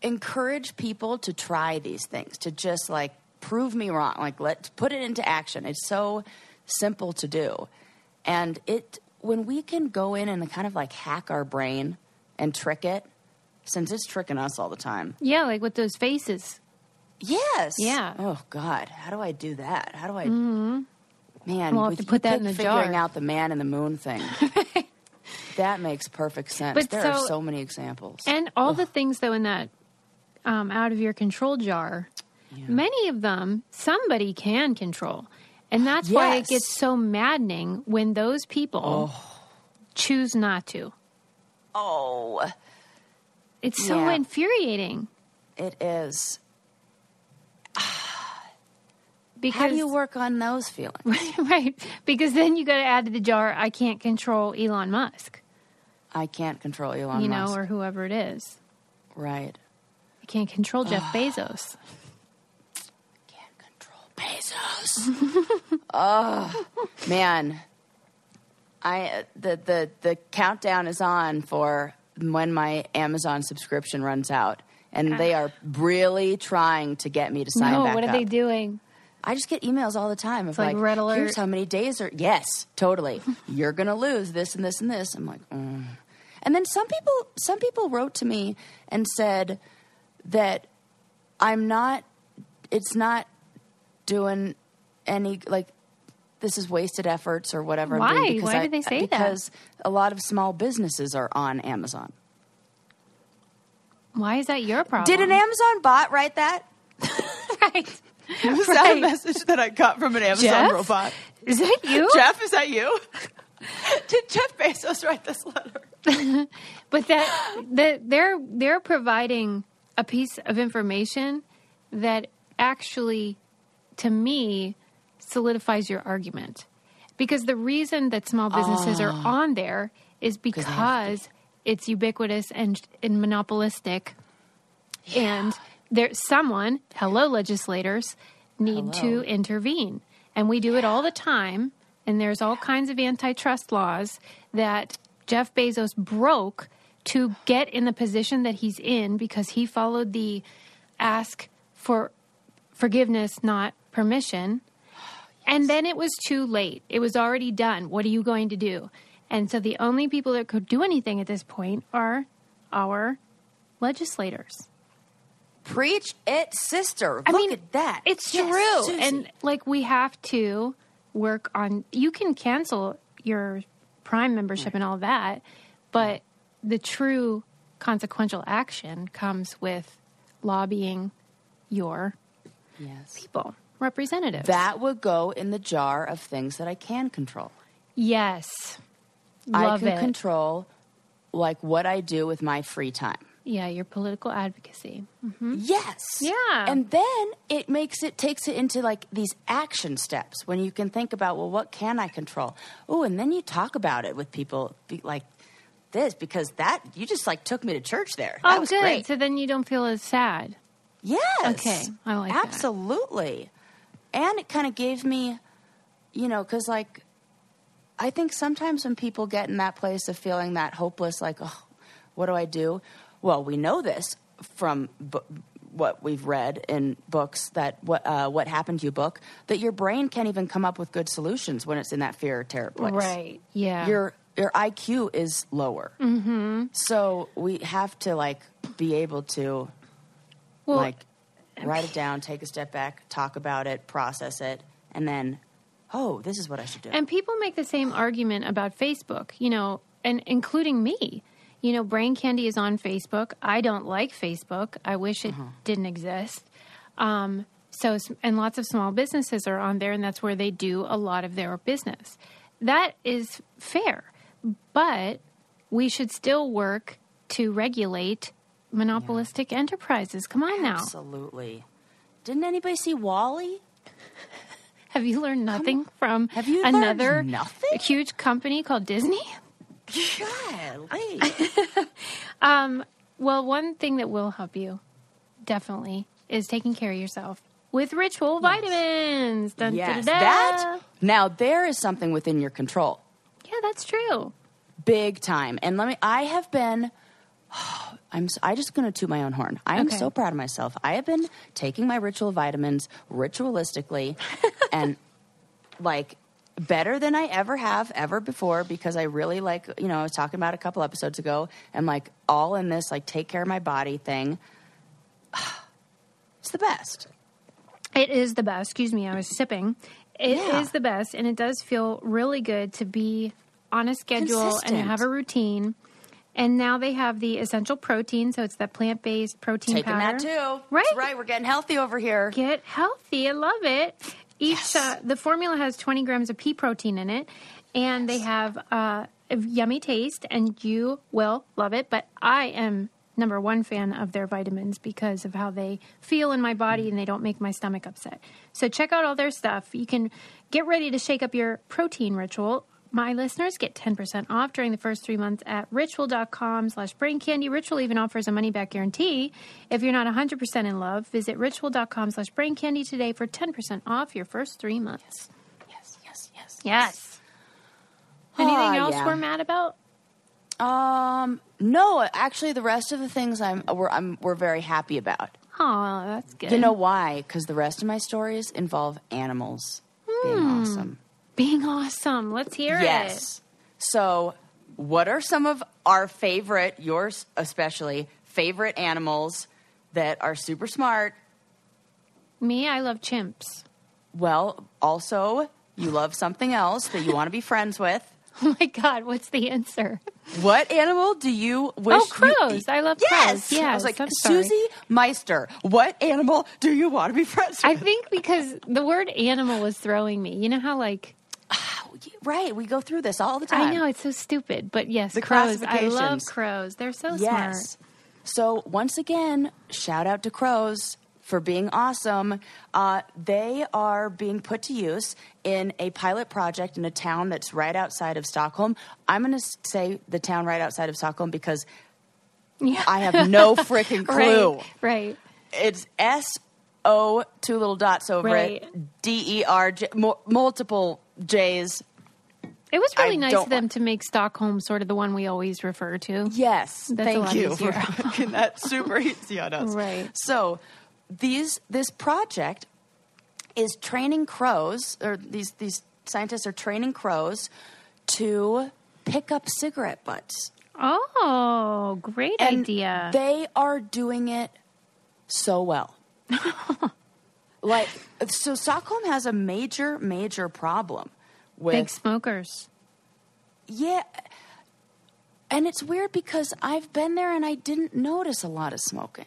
encourage people to try these things to just like prove me wrong. Like let's put it into action. It's so simple to do. And it when we can go in and kind of like hack our brain and trick it since it's tricking us all the time.
Yeah, like with those faces.
Yes.
Yeah.
Oh God, how do I do that? How do I? Man,
We'll have
with
to put that in the
figuring
jar.
out the man in the moon thing. that makes perfect sense.
But
there are
so-
so many examples.
And all the things though in that um, out of your control jar, many of them somebody can control. And that's why it gets so maddening when those people choose not to.
oh,
It's so
Yeah.
infuriating
it is.
because
How do you work on those feelings?
right because then you got to add to the jar I can't control Elon Musk,
I can't control Elon
you know,
Musk.
or whoever it is.
right.
I can't control Jeff Bezos.
Can't control Bezos. oh man, I uh, the the the countdown is on for when my Amazon subscription runs out, and they are really trying to get me to sign up.
No,
back
what are
up.
they doing?
I just get emails all the time of
like
like,
red alert.
here's how many days are yes, totally. You're gonna lose this and this and this. I'm like, mm. and then some people some people wrote to me and said that I'm not. It's not doing any like. This is wasted efforts or whatever. I'm
Why?
doing because
Why
I-
did they say that?
Because a lot of small businesses are on Amazon.
Why is that your problem?
Did an Amazon bot write that?
right?
Was that a message that I got from an Amazon
Jeff?
robot?
Is that you?
Jeff, is that you? Did Jeff Bezos write this letter?
But that that they're they're providing a piece of information that actually, to me, solidifies your argument. Because the reason that small businesses are on there is because it's ubiquitous and, and monopolistic, and there someone, hello legislators, need to intervene, and we do it all the time. And there's all kinds of antitrust laws that Jeff Bezos broke to get in the position that he's in because he followed the ask for forgiveness, not permission. And then it was too late. It was already done. What are you going to do? And so the only people that could do anything at this point are our legislators.
Preach it, sister.
I
Look
mean,
at that.
It's
Yes,
true.
Susie.
And like we have to work on you can cancel your prime membership and all that, but the true consequential action comes with lobbying your
yes.
people, representatives.
That would go in the jar of things that I can control.
yes.
I
Love
can
it.
control like what I do with my free time.
yeah, your political advocacy. Mm-hmm.
Yes.
Yeah.
And then it makes it takes it into like these action steps when you can think about, well, what can I control? Oh, and then you talk about it with people be like this because that you just like took me to church there. That
Oh,
was
good.
great.
So then you don't feel as sad.
Yes.
Okay, I like that.
Absolutely. And it kind of gave me, you know, because like, I think sometimes when people get in that place of feeling that hopeless, like, oh, what do I do? Well, we know this from bu- what we've read in books that what uh, what happened to you book that your brain can't even come up with good solutions when it's in that fear or terror place.
Right. Yeah.
Your your IQ is lower. Mm-hmm. So we have to like be able to
well,
like write it down, take a step back, talk about it, process it, and then, oh, this is what I should do.
And people make the same argument about Facebook, you know, and including me. You know, Brain Candy is on Facebook. I don't like Facebook. I wish it didn't exist. Um, so, and lots of small businesses are on there, and that's where they do a lot of their business. That is fair, but we should still work to regulate monopolistic enterprises. Come on now.
Absolutely. Didn't anybody see WALL-E?
Have you learned nothing from
Have you
another
nothing?
huge company called Disney?
Golly.
Um, well, one thing that will help you definitely is taking care of yourself with ritual vitamins. Dun,
yes,
da, da, da.
that. Now there is something within your control,
Yeah, that's true.
big time. And let me. I have been. I'm. I just going to toot my own horn. I am
Okay.
so proud of myself. I have been taking my ritual vitamins ritualistically, and like better than I ever have ever before because I really like, you know, I was talking about a couple episodes ago and like all in this like take care of my body thing. It's the best.
It is the best. Excuse me, I was sipping. It is
Yeah.
the best, and it does feel really good to be on a schedule and have a routine. And now they have the essential protein, so it's that plant based protein
Taking
powder.
that too.
Right?
That's right. We're getting healthy over here.
Get healthy. I love it. Each
Yes.
uh, the formula has 20 grams of pea protein in it, and they have uh, a yummy taste, and you will love it. But I am number one fan of their vitamins because of how they feel in my body, and they don't make my stomach upset. So check out all their stuff. You can get ready to shake up your protein ritual. My listeners get 10% off during the first three months at ritual.com slash brain candy. Ritual even offers a money back guarantee. If you're not 100% in love, visit ritual.com slash brain candy today for 10% off your first three months.
Yes, yes, yes.
Yes. Anything
Ah,
else
yeah.
we're mad about?
Um, no, actually, the rest of the things I'm we're I'm, we're very happy about.
Oh, that's good.
You know why? Because the rest of my stories involve animals being awesome.
Being awesome. Let's hear it.
Yes. So, what are some of our favorite, yours especially, favorite animals that are super smart?
Me, I love chimps.
Well, also, you love something else that you want to be friends with.
Oh my God, what's the answer?
What animal do you wish?
Oh, crows.
You,
I love
yes.
crows.
I was like
I'm sorry.
Susie Meister. What animal do you want to be friends with?
I think because the word animal was throwing me. You know how, like,
right. We go through this all the time.
I know it's so stupid, but yes,
The
crows. I love crows. They're so
Yes.
smart.
So once again, shout out to crows for being awesome. Uh, they are being put to use in a pilot project in a town that's right outside of Stockholm. I'm going to say the town right outside of Stockholm because
Yeah.
I have no freaking clue.
right. Right.
It's S O two little dots over
Right.
it. D E R J mo- multiple J's.
It was really
I
nice of them
want-
to make Stockholm sort of the one we always refer to.
Yes,
That's
thank you
easier.
for making that super easy on us.
Right.
So, these this project is training crows, or these these scientists are training crows to pick up cigarette butts.
Oh, great
And
idea.
They are doing it so well. like, so Stockholm has a major, major problem with
Big smokers.
yeah. And it's weird because I've been there and I didn't notice a lot of smoking.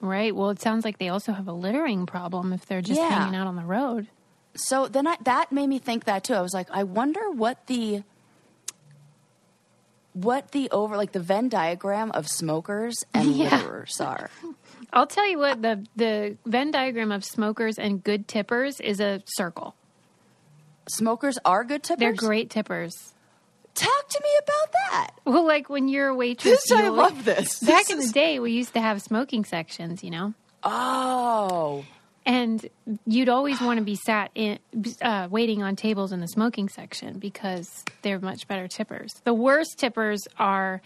Right. Well, it sounds like they also have a littering problem if they're just
Yeah.
hanging out on the road.
So then I, that made me think that too. I was like, I wonder what the what the over like the Venn diagram of smokers and
Yeah.
litterers are.
I'll tell you what the the Venn diagram of smokers and good tippers is a circle.
Smokers are good tippers.
They're great tippers.
Talk to me about that.
Well, like when you're a waitress,
This I love this.
Back
This
in the day, we used to have smoking sections, you know,
Oh,
and you'd always want to be sat in uh, waiting on tables in the smoking section because they're much better tippers. The worst tippers are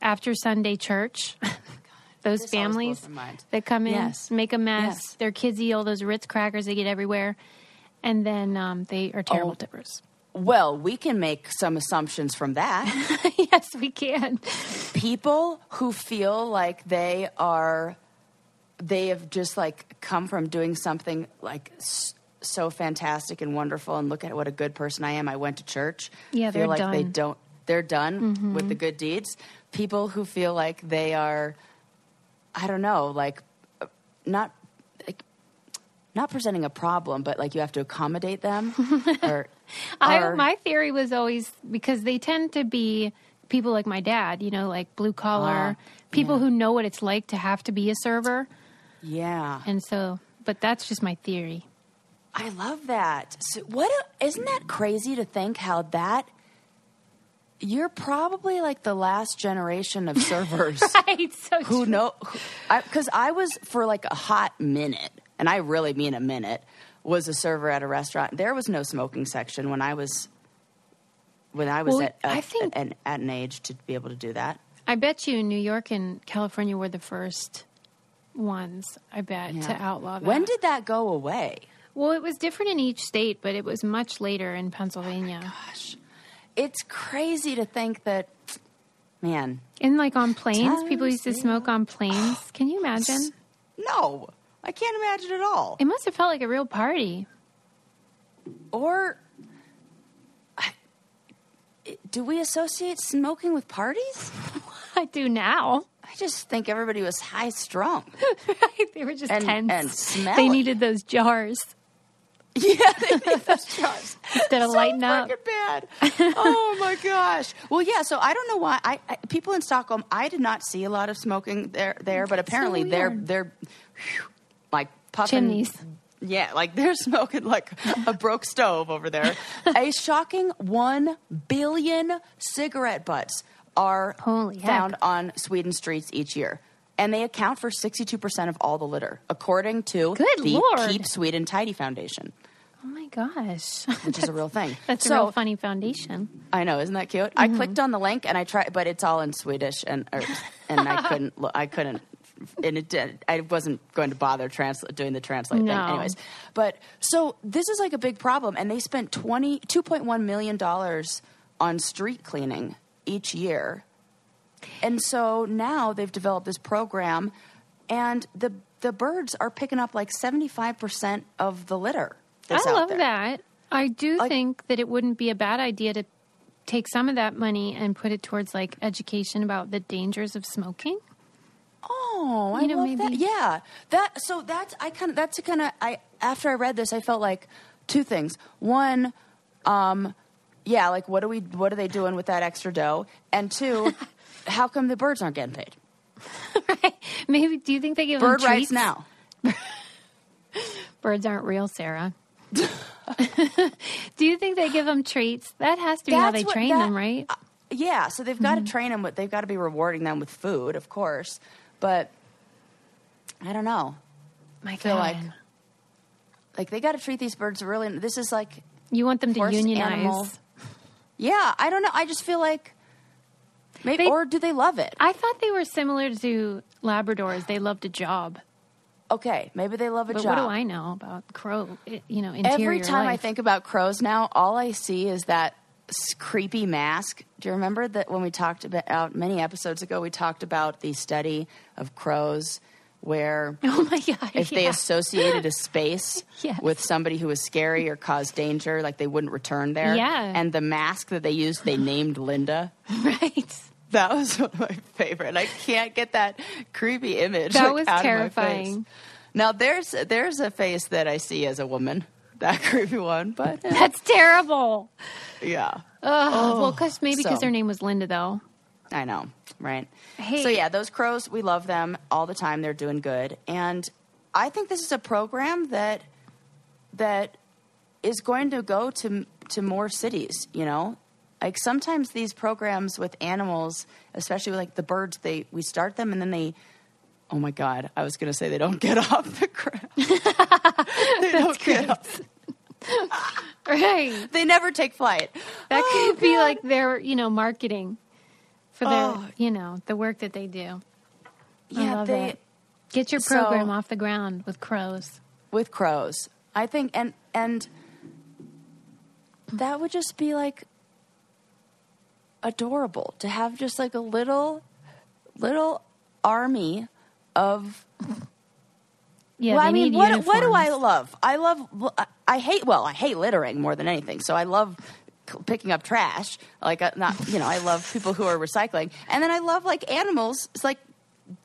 after Sunday church. Those
This
families
blows my mind.
that come in,
Yes.
make a mess.
Yes.
Their kids eat all those Ritz crackers they get everywhere, and then um, they are terrible
Oh.
tippers.
well, we can make some assumptions from that.
yes, we can.
people who feel like they are they have just like come from doing something like so fantastic and wonderful and look at what a good person I am. I went to church.
Yeah,
feel
they're
like they
done. Mm-hmm.
don't they're done with the good deeds. People who feel like they are I don't know, like uh, not like not presenting a problem, but like you have to accommodate them or
I,
or-
my theory was always because they tend to be people like my dad, you know, like blue collar,
Ah,
people
yeah.
who know what it's like to have to be a server.
yeah.
And so, but that's just my theory.
I love that. So what a, isn't that crazy to think how that you're probably like the last generation of servers
Right. So
who
true.
know because I, was for like a hot minute and I really mean a minute was a server at a restaurant. There was no smoking section when I was when I was
Well,
at, at,
I think-
at, at an age to be able to do that.
I bet you New York and California were the first ones, I bet, to outlaw that.
When did that go away?
Well, it was different in each state, but it was much later in Pennsylvania.
Oh gosh, it's crazy to think that, man.
and like on planes, people used to smoke on planes. Can you imagine?
No, I can't imagine at all.
It must have felt like a real party.
Or do we associate smoking with parties?
I do now.
I just think everybody was high strung.
they were just
And-
tense.
and
they needed those jars
yeah, they need those jars.
instead of
so
lighting up.
bad. oh my gosh. Well, yeah. So I don't know why. I, I people in Stockholm. I did not see a lot of smoking there. There, but apparently they're
weird.
they're whew, like puffing
Chimneys.
Yeah, like they're smoking like a broke stove over there. a shocking one billion cigarette butts are
Holy heck.
found on Sweden streets each year. And they account for 62% of all the litter, according to
Good
the
Lord.
Keep Sweden Tidy Foundation,
Oh my gosh.
which is a real thing.
That's
so,
a real funny foundation.
I know, isn't that cute?
Mm-hmm.
I clicked on the link and I tried, but it's all in Swedish, and or, and I couldn't. I couldn't. And it did. I wasn't going to bother transla- doing the translate
No.
thing, anyways. But so this is like a big problem, and they spent 20, 2.1 million dollars on street cleaning each year, and so now they've developed this program, and the the birds are picking up like seventy five percent of the litter. That's
I love that. I do
Like-
think that it wouldn't be a bad idea to take some of that money and put it towards like education about the dangers of smoking.
Oh, I
know,
love that. Yeah, that. So that's I kind of that's a kind of I after I read this, I felt like two things. One, um, yeah, like what are we? What are they doing with that extra dough? And two, how come the birds aren't getting paid?
right? Maybe do you think they give
Bird
them
rights
treats?
now.
Birds aren't real, Sarah. do you think they give them treats? That has to be how they
what-
train
that-
them, right?
uh, yeah, so they've got
Mm-hmm.
to train them. With, they've got to be rewarding them with food, of course. But I don't know.
My
feel
God.
like Like they got to treat these birds really. This is like
you want them to unionize.
animal- Yeah, I don't know. I just feel like maybe,
They-
or do they love it?
I thought they were similar to Labradors. They loved a job.
Okay, maybe they love a
But
job.
what do I know about crow? Eh, you know, interior
Every time I think about crows now, all I see is that creepy mask. Do you remember that when we talked about many episodes ago, we talked about the study of crows where
oh my god,
if they associated a space
Yes.
with somebody who was scary or caused danger, like they wouldn't return there.
Yeah.
And the mask that they used, they named Linda.
right.
That was one of my favorite. I can't get that creepy image.
That
like,
was
out of my
terrifying.
face. Now there's there's a face that I see as a woman. That creepy one, but eh,
That's terrible.
yeah,
Ugh. well, because maybe because
Oh, so-
their name was Linda, though.
I know, right?
Hey.
So yeah, those crows, we love them all the time. They're doing good, and I think this is a program that that is going to go to to more cities. You know, like sometimes these programs with animals, especially with like the birds, they we start them and then they. Oh my God! I was going to say they don't get off the ground. they don't get off.
Right.
They never take flight.
That
Oh,
could be
God.
like their, you know, marketing for their,
Oh.
you know, the work that they do. I
yeah. They
it. Get your
So-
program off the ground with crows.
with crows. I think and and that would just be like adorable to have just like a little little army of
Yeah,
well, I mean, what what do I love? I love I hate well, I hate littering more than anything. So I love picking up trash. Like uh, not, you know, I love people who are recycling. And then I love like animals. It's like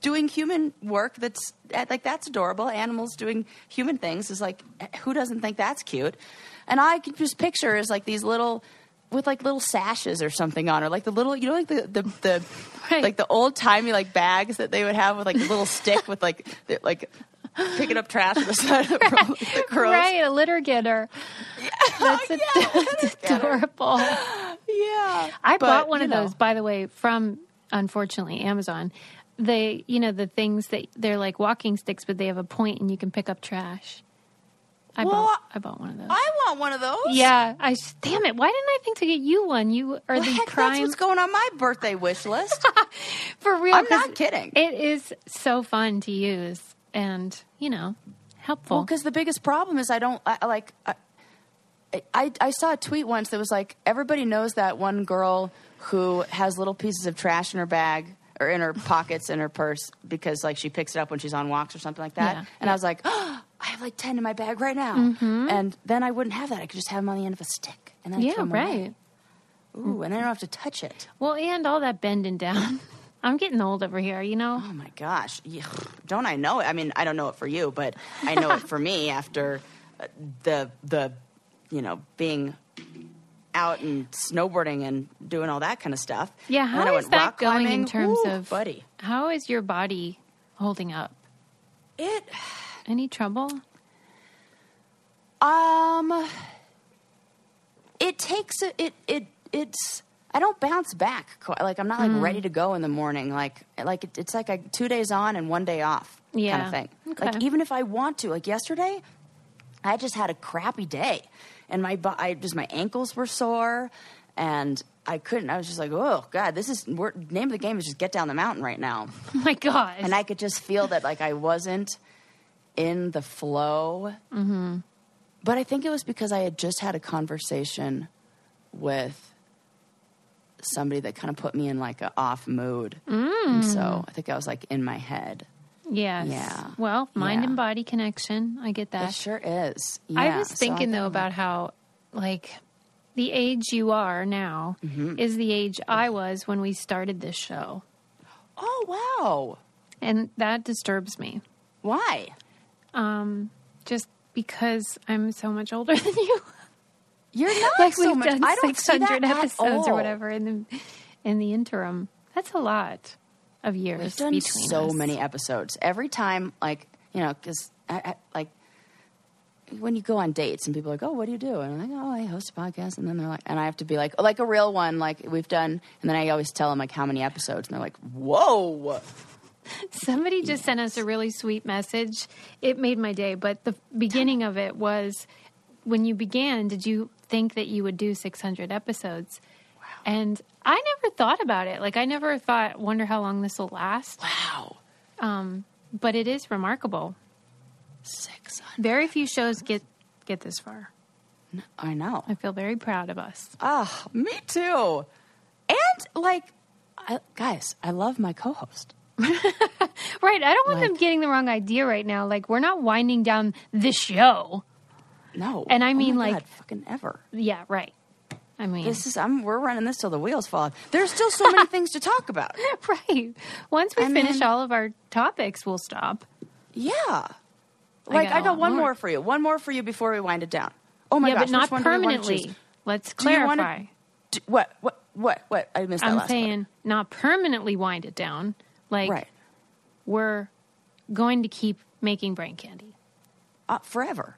doing human work that's uh, like that's adorable. Animals doing human things is like who doesn't think that's cute? And I can just picture as like these little with like little sashes or something on, or like the little, you know, like the the, the
Right.
like the old timey like bags that they would have with like a little stick with like the, like picking up trash on the side of the, crows.
Right, a litter getter. That's, ad-
Yeah,
that's adorable.
Yeah,
I
But,
bought one of
know.
those, by the way, from unfortunately Amazon. They, you know, the things that they're like walking sticks, but they have a point and you can pick up trash. I
Well,
bought, I bought one of those.
I want one of those.
yeah, I damn it. Why didn't I think to get you one? You are
Well,
the
heck, that's what's going on my birthday wish list.
for real.
I'm not kidding.
It is so fun to use, and you know, helpful.
Well, because the biggest problem is I don't I, like. I, I, I saw a tweet once that was like everybody knows that one girl who has little pieces of trash in her bag or in her pockets in her purse because like she picks it up when she's on walks or something like that.
Yeah,
and I was like, oh, I have like ten in my bag right now, mm-hmm. and then I wouldn't have that. I could just have them on the end of a stick, and then
yeah,
'em away.
right.
Ooh, and I don't have to touch it.
Well, and all that bending down. I'm getting old over here, you know.
Oh my gosh, don't I know it? I mean, I don't know it for you, but I know it for me after uh, the the you know being out and snowboarding and doing all that kind of stuff.
Yeah, how is that going in terms
Ooh,
of
buddy?
How is your body holding up?
It
Any trouble?
um, it takes a, it it it's. I don't bounce back. Like I'm not
Mm.
like ready to go in the morning. Like like it, it's like a two days on and one day off kind of thing.
Okay.
Like even if I want to, like yesterday, I just had a crappy day, and my I just my ankles were sore, and I couldn't. I was just like, oh god, this is we're, name of the game is just get down the mountain right now,
Oh my god!
and I could just feel that like I wasn't in the flow. Mm-hmm. But I think it was because I had just had a conversation with somebody that kind of put me in like a off mood, and so I think I was like in my head.
yes.
Yeah.
Well, mind
Yeah.
and body connection. I get that.
It sure is.
I
Yeah,
was
so
thinking though about how, like, the age you are now
Mm-hmm.
is the age I was when we started this show,
Oh wow!
and that disturbs me.
Why?
Um, just because I'm so much older than you.
You're not
like
so
we've
much.
done
I don't see
600
that at
episodes or whatever in the in the interim. That's a lot of years
We've done
between
so
us.
many episodes. Every time, like you know, because I, I, like when you go on dates and people are like, "Oh, what do you do?" and I'm like, "Oh, I host a podcast," and then they're like, and I have to be like, oh, like a real one, like we've done, and then I always tell them like how many episodes, and they're like, "Whoa."
Somebody just sent us a really sweet message. It made my day, but the beginning of it was when you began, did you think that you would do 600 episodes? And I never thought about it. Like I never thought, wonder how long this will last.
Wow.
Um, But it is remarkable.
Six.
Very few shows get get this far.
I know.
I feel very proud of us.
Ah, me too. And like, I, guys, I love my co-host.
Right. I don't want them getting the wrong idea right now. Like we're not winding down the show.
No,
And I
Oh
mean, like-
God, fucking ever.
Yeah, right. I mean,
This is I'm we're running this till the wheels fall off. There's still so many things to talk about.
right. Once we finish all of our topics, we'll stop.
Yeah. Like
got
I got one
more.
more for you. One more for you before we wind it down. Oh my
yeah,
gosh,
but not
which one do we wanna choose?
permanently. Let's
Do
clarify.
D- what what what what? I missed that
I'm
last
saying not permanently wind it down. Like.
Right.
we're going to keep making brain candy.
Uh, forever.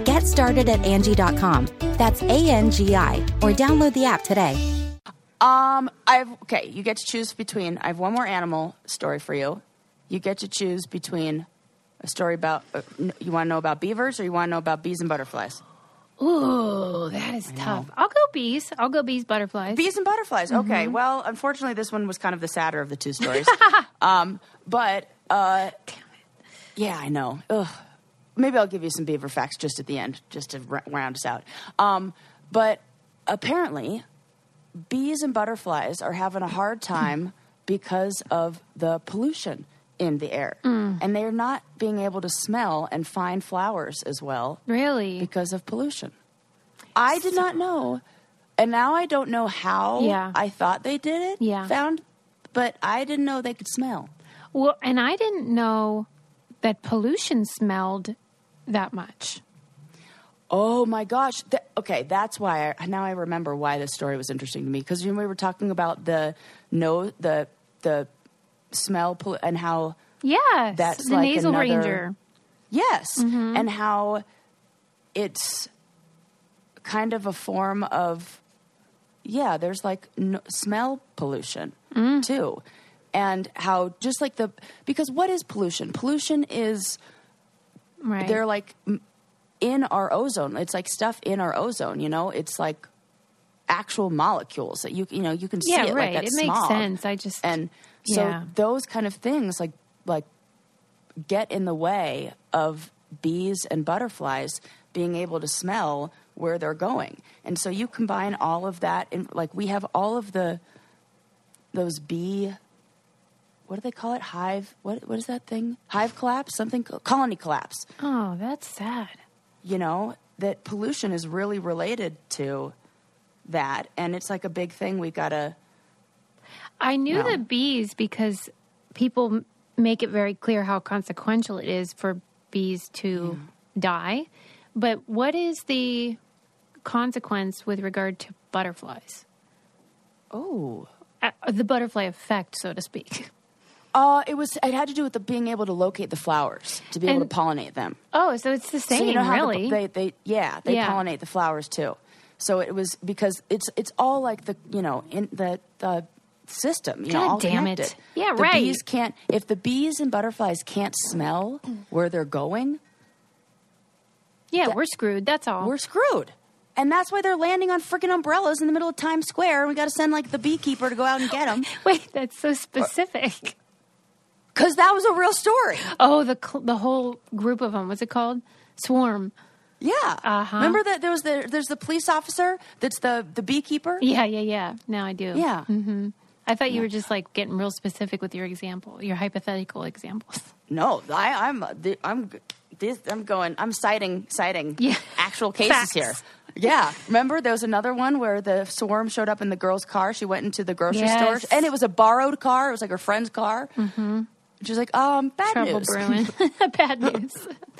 Get started at Angie.com. That's A N G I, or download the app today.
Um, I've okay. You get to choose between. I have one more animal story for you. You get to choose between a story about. Uh, you want to know about beavers or you want to know about bees and butterflies?
Ooh, that is tough. I'll go bees. I'll go bees, butterflies.
Bees and butterflies. Okay.
Mm-hmm.
Well, unfortunately, this one was kind of the sadder of the two stories. um, but uh, yeah, I know. Ugh. Maybe I'll give you some beaver facts just at the end, just to round us out. Um, but apparently, bees and butterflies are having a hard time because of the pollution in the air. And they're not being able to smell and find flowers as well
Really?
because of pollution. I did not know. And now I don't know how
Yeah.
I thought they did it.
Yeah.
Found but I didn't know they could smell.
Well, and I didn't know that pollution smelled that much.
Oh my gosh. Th- okay, that's why I, now I remember why this story was interesting to me because you know, we were talking about the no the the smell pol- and how
yeah
That's
the
like
nasal
another-
ranger.
yes,
Mm-hmm.
and how it's kind of a form of yeah, there's like no, smell pollution
Mm.
too. And how just like the because what is pollution? Pollution is
Right.
they're like in our ozone. It's like stuff in our ozone. You know, it's like actual molecules that you you know you can see
yeah,
it
right.
like that
it makes sense. I just
And so
Yeah.
those kind of things like like get in the way of bees and butterflies being able to smell where they're going. And so you combine all of that in like we have all of the those bee what do they call it? Hive what what is that thing? Hive collapse? Something colony collapse.
oh, that's sad.
You know, that pollution is really related to that and it's like a big thing we got to
I knew the bees because people make it very clear how consequential it is for bees to die. But what is the consequence with regard to butterflies?
Oh.
Uh, the butterfly effect, so to speak.
Uh, it was. It had to do with the being able to locate the flowers to be able to pollinate them.
Oh, so it's the same,
so you know how the-
really?
they they yeah they
Yeah.
pollinate the flowers too. So it was because it's it's all like the you know in the the system. You know,
God
all
damn it.
connected.
Yeah,
the
right.
Bees can't if the bees and butterflies can't smell where they're going,
yeah, we're screwed. That's all.
we're screwed. And that's why they're landing on freaking umbrellas in the middle of Times Square. And we got to send like the beekeeper to go out and get them
Wait, that's so specific.
Because that was a real story.
Oh, the cl- the whole group of them. What's it called? Swarm.
Yeah.
Uh-huh.
Remember that there was the there's the police officer that's the the beekeeper.
Yeah, yeah, yeah. Now I do.
Yeah.
hmm I thought you were just like getting real specific with your example, your hypothetical examples.
No, I, I'm I'm this, I'm going. I'm citing citing
Yeah.
actual cases
Facts.
here. Yeah, remember there was another one where the swarm showed up in the girl's car. She went into the grocery
Yes.
store, and it was a borrowed car. It was like her friend's car. Mm-hmm. She was like, "Um, bad
Trouble
news.
brewing. Bad news.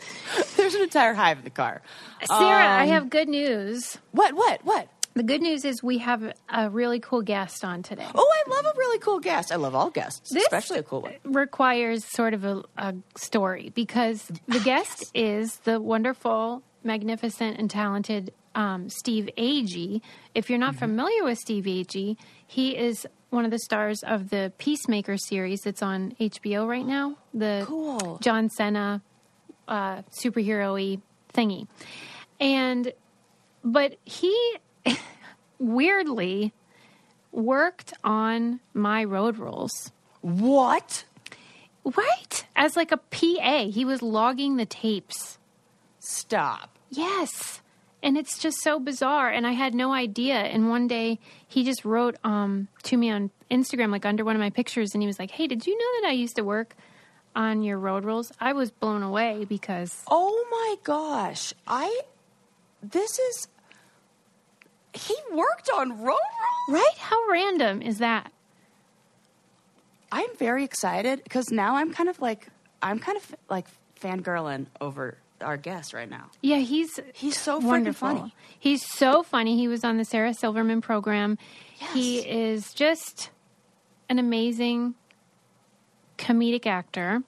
There's an entire hive in the car."
Sarah, I
Um,
have good news.
What? What? What?
The good news is we have a really cool guest on today.
Oh, I love a really cool guest. I love all guests,
This-
especially a cool one.
requires sort of a, a story because the guest is the wonderful, magnificent, and talented um, Steve Agee. If you're
Mm-hmm.
not familiar with Steve Agee, he is one of the stars of the Peacemaker series that's on HBO right now. The
Cool.
John Cena uh, superhero-y thingy, and but he weirdly worked on my road rules.
What?
Right. As like a PA, he was logging the tapes.
Stop.
Yes. And it's just so bizarre and I had no idea and one day he just wrote um to me on Instagram like under one of my pictures and he was like, "Hey, did you know that I used to work on your road rules?" I was blown away because
Oh my gosh. I this is he worked on road rules.
right? How random is that?
I'm very excited because now I'm kind of like I'm kind of like fangirling over our guest right now.
Yeah, he's
He's so
wonderful.
funny.
He's so funny. He was on the Sarah Silverman program. He is just an amazing comedic actor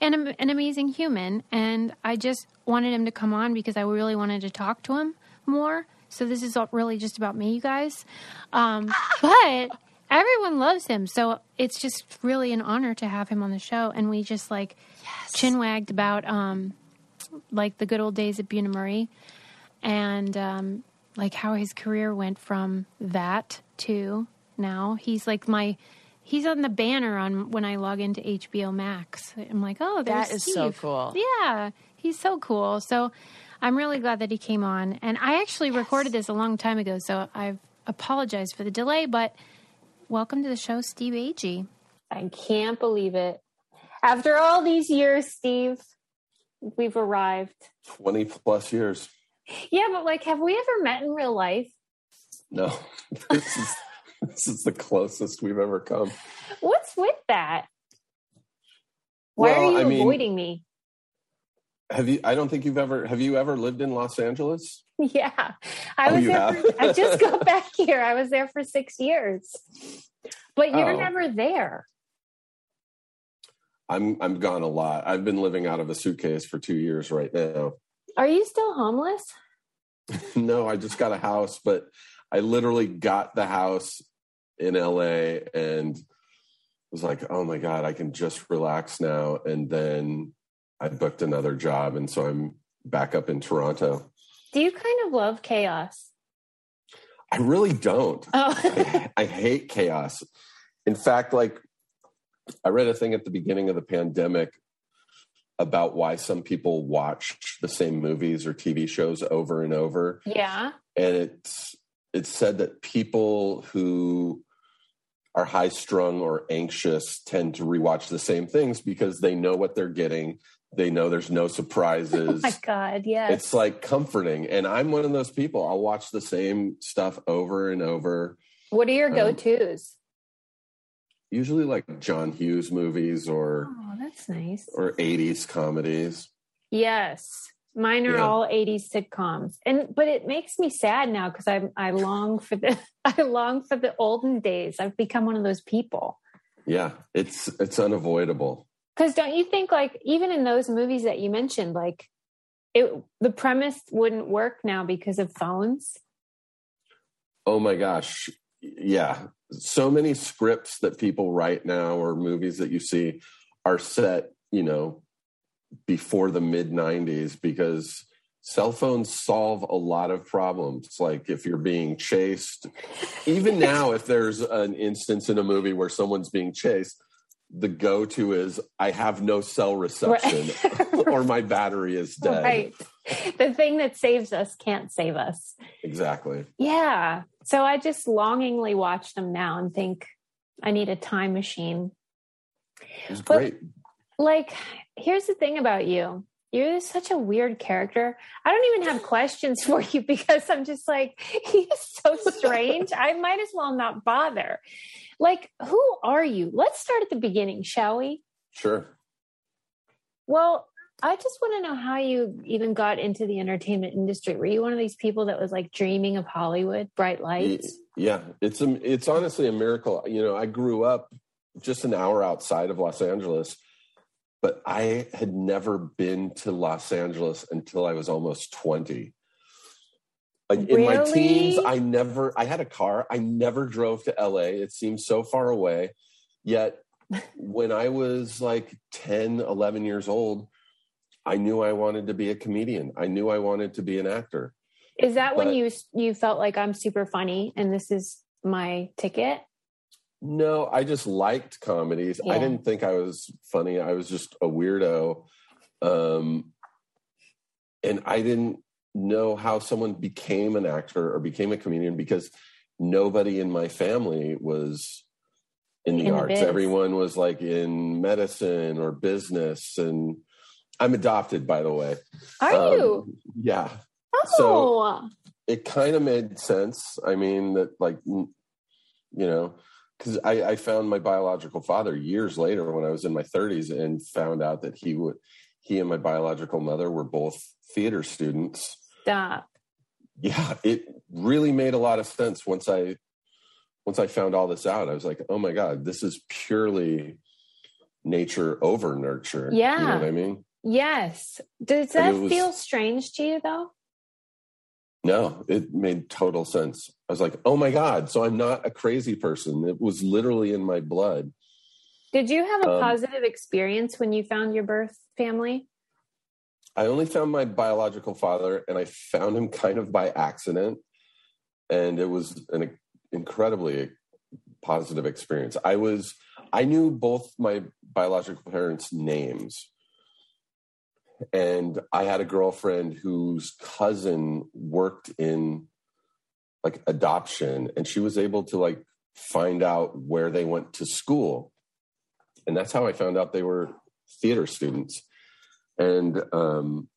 and a, an amazing human. And I just wanted him to come on because I really wanted to talk to him more. So this is all really just about me, you guys. Um, but everyone loves him, so it's just really an honor to have him on the show. And we just like chin wagged about um, like the good old days at Bunim Murray, and um, like how his career went from that to now. He's like my. He's on the banner on when I log into HBO Max. I'm like, oh, there's
That is so cool.
Yeah, he's so cool. So I'm really glad that he came on. And I actually recorded this a long time ago, so I've
apologized for the delay, but welcome to the show, Steve Agee.
I can't believe it. After all these years, Steve, we've arrived.
20 plus years.
Yeah, but like, have we ever met in real life?
No, this is this is the closest we've ever come.
What's with that? Why
Well,
are you
I mean-
avoiding me?
Have you? I don't think you've ever. Have you ever lived in Los Angeles?
Yeah, I
Oh,
was there. For, I just got back here. I was there for six years, but you're
Oh.
never there.
I'm I'm gone a lot. I've been living out of a suitcase for two years right now.
Are you still homeless?
no, I just got a house, but I literally got the house in LA and was like, oh my God, I can just relax now. And then I booked another job. And so I'm back up in Toronto.
Do you kind of love chaos?
I really don't.
Oh,
I, I hate chaos. In fact, like I read a thing at the beginning of the pandemic about why some people watch the same movies or TV shows over and over.
yeah.
And it's it's said that people who are high strung or anxious tend to rewatch the same things because they know what they're getting. They know there's no surprises.
Oh my God. Yes.
it's like comforting. And I'm one of those people. I'll watch the same stuff over and over.
what are your
um,
go tos?
Usually like John Hughes movies or
Oh, that's nice.
or 80s comedies.
Yes. Mine are
Yeah.
all 80s sitcoms. And but it makes me sad now because I I long for the I long for the olden days. I've become one of those people.
Yeah, it's it's unavoidable.
Cuz don't you think like even in those movies that you mentioned like it the premise wouldn't work now because of phones?
Oh my gosh. Yeah. So many scripts that people write now or movies that you see are set, you know, before the mid 90s because cell phones solve a lot of problems. Like if you're being chased, even now, if there's an instance in a movie where someone's being chased, the go to is I have no cell reception or my battery is dead.
Right. The thing that saves us can't save us.
Exactly.
Yeah. So I just longingly watch them now and think I need a time machine.
It's
But-
great.
Like, here's the thing about you. You're such a weird character. I don't even have questions for you because I'm just like, he's so strange. I might as well not bother. Like, who are you? Let's start at the beginning, shall we?
Sure.
Well, I just want to know how you even got into the entertainment industry. Were you one of these people that was like dreaming of Hollywood, bright lights?
Yeah, it's a, it's honestly a miracle. You know, I grew up just an hour outside of Los Angeles, but I had never been to Los Angeles until I was almost 20. Like in my teens, I never I had a car. I never drove to LA. It seemed so far away. Yet when I was like 10, 11 years old, I knew I wanted to be a comedian. I knew I wanted to be an actor.
Is that when you you felt like I'm super funny and this is my ticket?
No, I just liked comedies. I didn't think I was funny. I was just a weirdo. Um, and I didn't know how someone became an actor or became a comedian because nobody in my family was in the
In
arts.
biz.
Everyone was like in medicine or business. And I'm adopted, by the way.
Are
Um,
you?
Yeah.
Oh,
so- it kind of made sense. I mean, that like, you know, because I, I found my biological father years later when I was in my 30s and found out that he would, he and my biological mother were both theater students.
stop.
Yeah, it really made a lot of sense once I, once I found all this out. I was like, oh my god, this is purely nature over nurture.
Yeah.
you know what I mean.
Yes. Does that
was-
feel strange to you though?
No, it made total sense. I was like, oh my God. So I'm not a crazy person. It was literally in my blood.
Did you have a
Um,
positive experience when you found your birth family?
I only found my biological father and I found him kind of by accident. And it was an incredibly positive experience. I was, I knew both my biological parents' names. And I had a girlfriend whose cousin worked in like adoption and she was able to like find out where they went to school. And that's how i found out they were theater students. And um,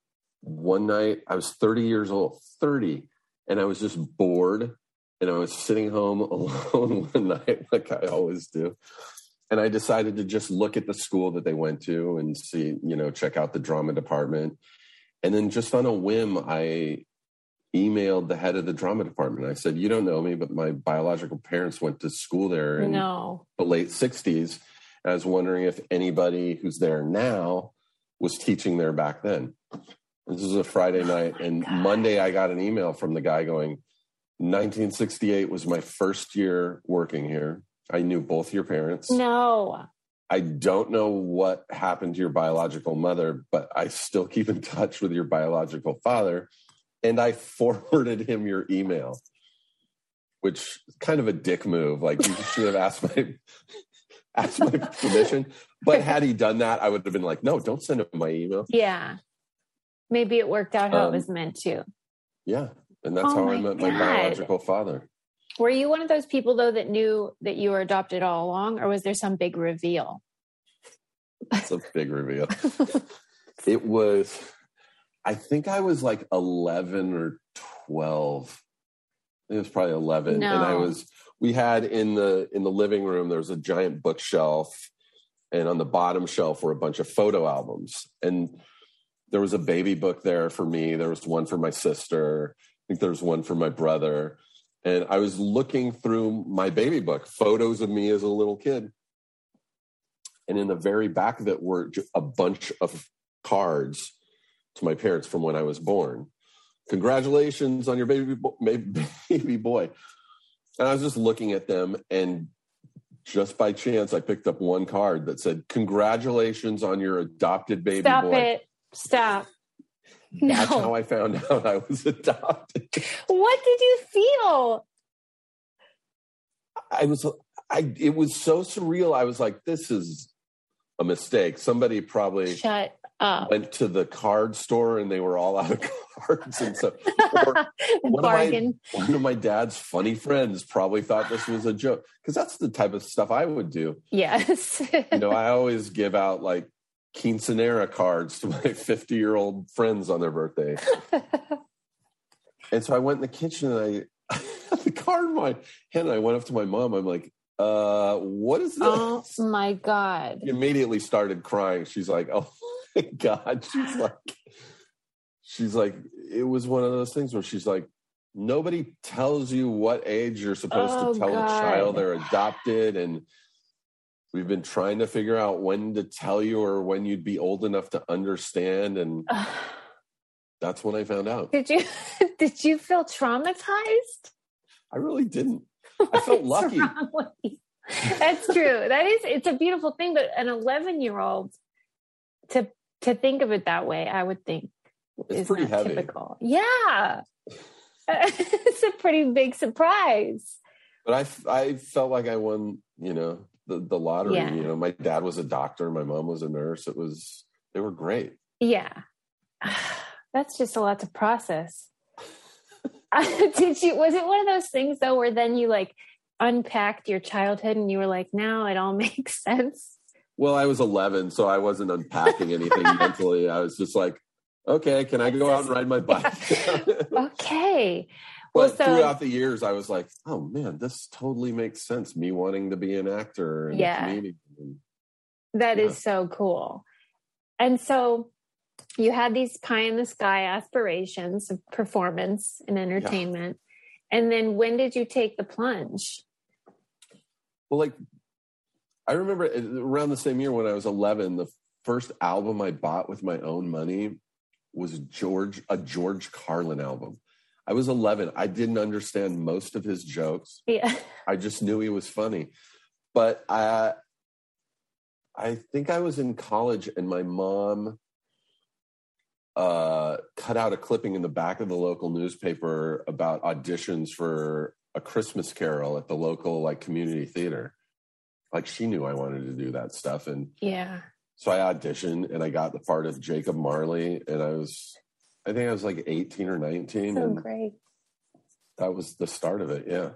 one night i was 30 years old 30 and i was just bored and i was sitting home alone one night like i always do and i decided to just look at the school that they went to and see you know check out the drama department and then just on a whim i emailed the head of the drama department. I said, "You don't know me, but my biological parents went to school there in
No.
the late '60s." I was wondering if anybody who's there now was teaching there back then. This was a Friday oh night, and Monday I got an email from the guy going, "1968 was my first year working here. I knew both your parents.
No.
I don't know what happened to your biological mother, but I still keep in touch with your biological father." and I forwarded him your email, which is kind of a dick move. Like you should have asked my asked my permission. But had he done that, I would have been like, no, don't send him my email.
Yeah. Maybe it worked out how
Um,
it was meant to.
Yeah. And that's
Oh
how I met my biological father.
Were you one of those people though that knew that you were adopted all along, or was there some big reveal?
It's a big reveal. it was I think I was like eleven or twelve. It was probably eleven. And I was we had in the in the living room there was a giant bookshelf and on the bottom shelf were a bunch of photo albums and there was a baby book there for me there was one for my sister i think there was one for my brother and i was looking through my baby book photos of me as a little kid and in the very back of it were a bunch of cards to my parents from when i was born congratulations on your baby bo- baby boy and i was just looking at them and just by chance i picked up one card that said congratulations on your adopted baby
Stop
boy Stop
it. Stop.
that's how i found out i was adopted
what did you feel?
I was I it was so surreal. I was like, this is a mistake. Somebody probably
Shut up.
went to the card store and they were all out of cards and so or one of, my,
Bargain.
one of my dad's funny friends probably thought this was a joke because that's the type of stuff I would do.
Yes.
You know, I always give out like quinceanera cards to my 50 year old friends on their birthday. And so I went in the kitchen and I the card in my hand and I went up to my mom. I'm like, uh, what is this?
oh my God.
immediately started crying. She's like, "Oh my god!" She's like, she's like, it was one of those things where she's like, nobody tells you what age you're supposed
Oh,
to tell
God.
a child they're adopted, and we've been trying to figure out when to tell you or when you'd be old enough to understand, and that's when I found out.
Did you did you feel traumatized?
I really didn't. I felt lucky.
wrong with you? That's true. That is it's a beautiful thing, but an 11 year old to to think of it that way, I would think
It's
is
pretty heavy.
typical. Yeah. it's a pretty big surprise.
But i i felt like I won, you know, the, the lottery.
Yeah.
You know, my dad was a doctor, my mom was a nurse. It was, they were great.
Yeah. That's just a lot to process. Did you was it one of those things though where then you like unpacked your childhood and you were like, now it all makes sense?
Well, I was 11, so I wasn't unpacking anything mentally. I was just like, okay, can I go out and ride my bike?
Okay.
But
Well, so-
throughout the years, I was like, oh man, this totally makes sense. Me wanting to be an actor and
Yeah.
a comedian. And
That is
Yeah.
so cool. And so you had these pie in the sky aspirations of performance and entertainment. And then when did you take the plunge?
Well, like I remember uh, around the same year when I was 11, the first album I bought with my own money was George a George Carlin album. I was 11. I didn't understand most of his jokes.
Yeah.
I just knew he was funny. But I I think I was in college and my mom uh cut out a clipping in the back of the local newspaper about auditions for a Christmas carol at the local like community theater. Like she knew I wanted to do that stuff and
Yeah.
so I auditioned and I got the part of Jacob Marley and I was I think I was like 18 or 19
So great.
that was the start of it. Yeah.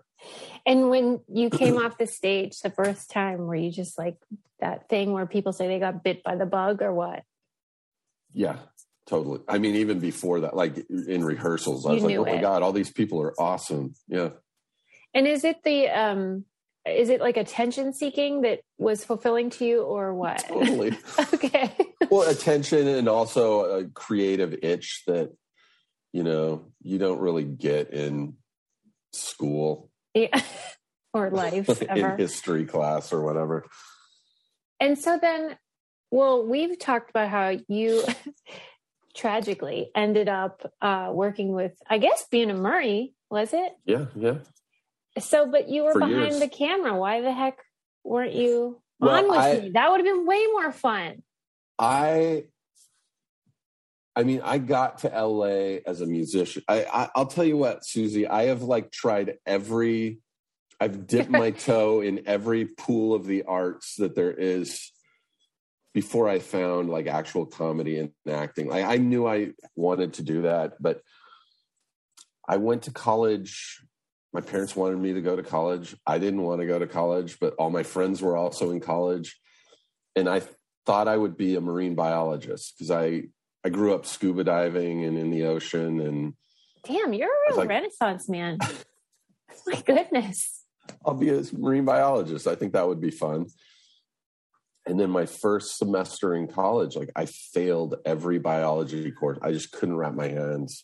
And when you came off the stage the first time, were you just like that thing where people say they got bit by the bug or what?
Yeah, totally. I mean, even before that, like in rehearsals, I
You
was like, oh my
it.
God, all these people are awesome. Yeah.
And is it the um is it like attention seeking that was fulfilling to you or what?
Totally.
okay.
well, attention and also a creative itch that, you know, you don't really get in school,
Yeah. or life
in
ever.
history class or whatever.
And so then, well, we've talked about how you tragically ended up uh, working with, I guess, Bunim Murray, was it?
Yeah. Yeah.
So, but you were behind
years.
the camera. Why the heck weren't you
Well,
on with
I-
me? That would have been way more fun.
I I mean, I got to LA as a musician. I, I I'll tell you what, Susie, I have like tried every I've dipped my toe in every pool of the arts that there is before I found like actual comedy and acting. Like I knew I wanted to do that, but I went to college. My parents wanted me to go to college. I didn't want to go to college, but all my friends were also in college. And I thought I would be a marine biologist because I I grew up scuba diving and in the ocean and
Damn, you're a real
like-
renaissance man. My goodness.
I'll be a marine biologist. I think that would be fun. And then my first semester in college, like I failed every biology course. I just couldn't wrap my hands.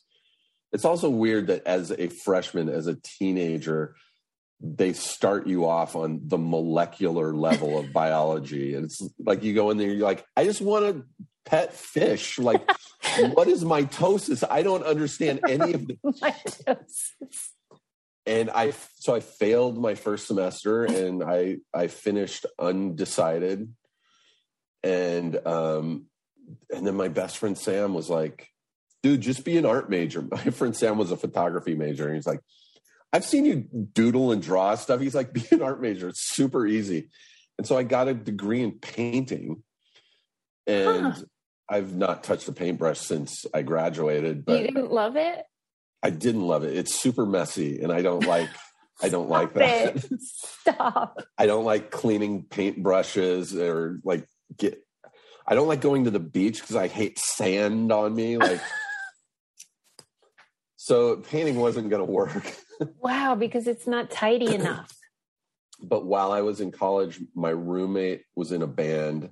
It's also weird that as a freshman, as a teenager, they start you off on the molecular level of biology. And it's like you go in there, you're like, I just want to pet fish. Like, what is mitosis? I don't understand any of this. And I so I failed my first semester and I I finished undecided and um and then my best friend Sam was like dude just be an art major my friend Sam was a photography major and he's like I've seen you doodle and draw stuff he's like be an art major it's super easy and so I got a degree in painting and
Huh.
I've not touched a paintbrush since I graduated but
you didn't love it?
I didn't love it. It's super messy, and I don't like. I don't like that.
it. Stop.
I don't like cleaning paintbrushes or like get. I don't like going to the beach because I hate sand on me. Like, so painting wasn't going to work.
Wow, because it's not tidy enough.
But while I was in college, my roommate was in a band,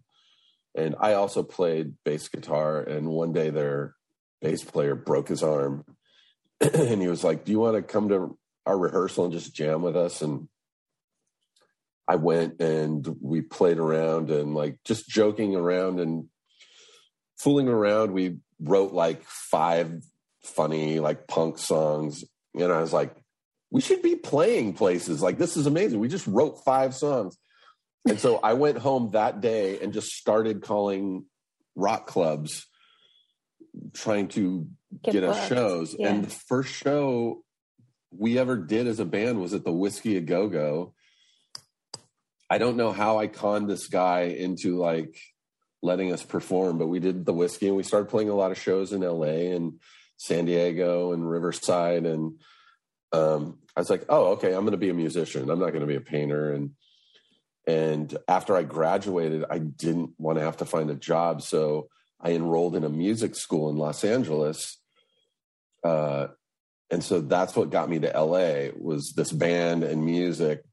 and I also played bass guitar. And one day, their bass player broke his arm, and he was like, "Do you want to come to our rehearsal and just jam with us?" And I went, and we played around and like just joking around and fooling around. We wrote like five funny like punk songs, and I was like, "We should be playing places like this is amazing." We just wrote five songs. And so I went home that day and just started calling rock clubs trying to
Get
get, us shows.
Yeah.
And the first show we ever did as a band was at the Whisky a Go Go. I don't know how I conned this guy into like letting us perform, but we did the whiskey and we started playing a lot of shows in LA and San Diego and Riverside. And um, I was like, oh, okay, I'm going to be a musician. I'm not going to be a painter. And and after I graduated, I didn't want to have to find a job, so I enrolled in a music school in Los Angeles. Uh, and so that's what got me to LA was this band and music.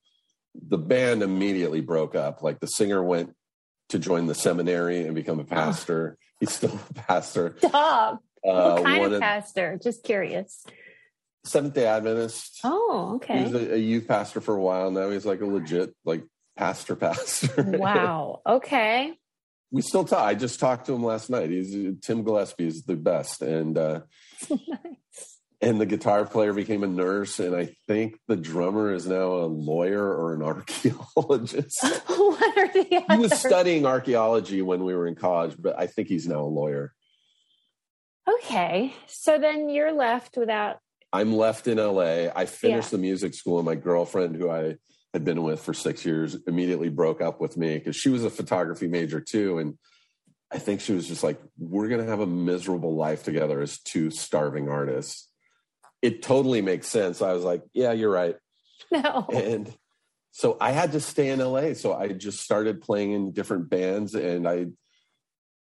The band immediately broke up. Like the singer went to join the seminary and become a pastor. He's still a pastor.
Stop.
Uh,
what kind of pastor? Just curious.
Seventh Day Adventist.
Oh,
He was
okay.
a, a youth pastor for a while. Now he's like a legit like pastor pastor.
Wow. Okay.
we still talk. I just talked to him last night. He's Tim Gillespie is the best, and uh, and the guitar player became a nurse, and I think the drummer is now a lawyer or an archaeologist.
what are the
he was studying archaeology when we were in college, but I think he's now a lawyer.
Okay. So then you're left without
I'm left in LA. I finished
Yeah.
the music school, and my girlfriend, who I had been with for six years, immediately broke up with me because she was a photography major too. And I think she was just like, we're going to have a miserable life together as two starving artists it totally makes sense. I was like, yeah, you're right.
No.
And so I had to stay in LA. So I just started playing in different bands and I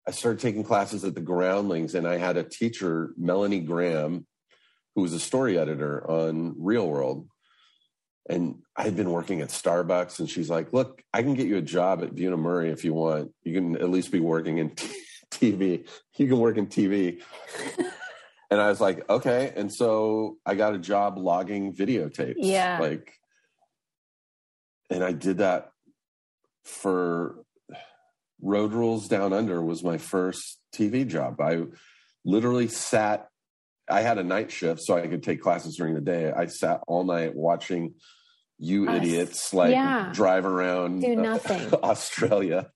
I started taking classes at the Groundlings and I had a teacher, Melanie Graham, who was a story editor on Real World. And I'd been working at Starbucks and she's like, "Look, I can get you a job at Bunim/Murray if you want. You can at least be working in TV. You can work in TV." and I was like, "Okay." And so I got a job logging videotapes.
Yeah.
Like and I did that for Road Rules Down Under was my first TV job. I literally sat I had a night shift so I could take classes during the day. I sat all night watching you
Us.
idiots like
Yeah.
drive around
Do
uh,
nothing.
Australia.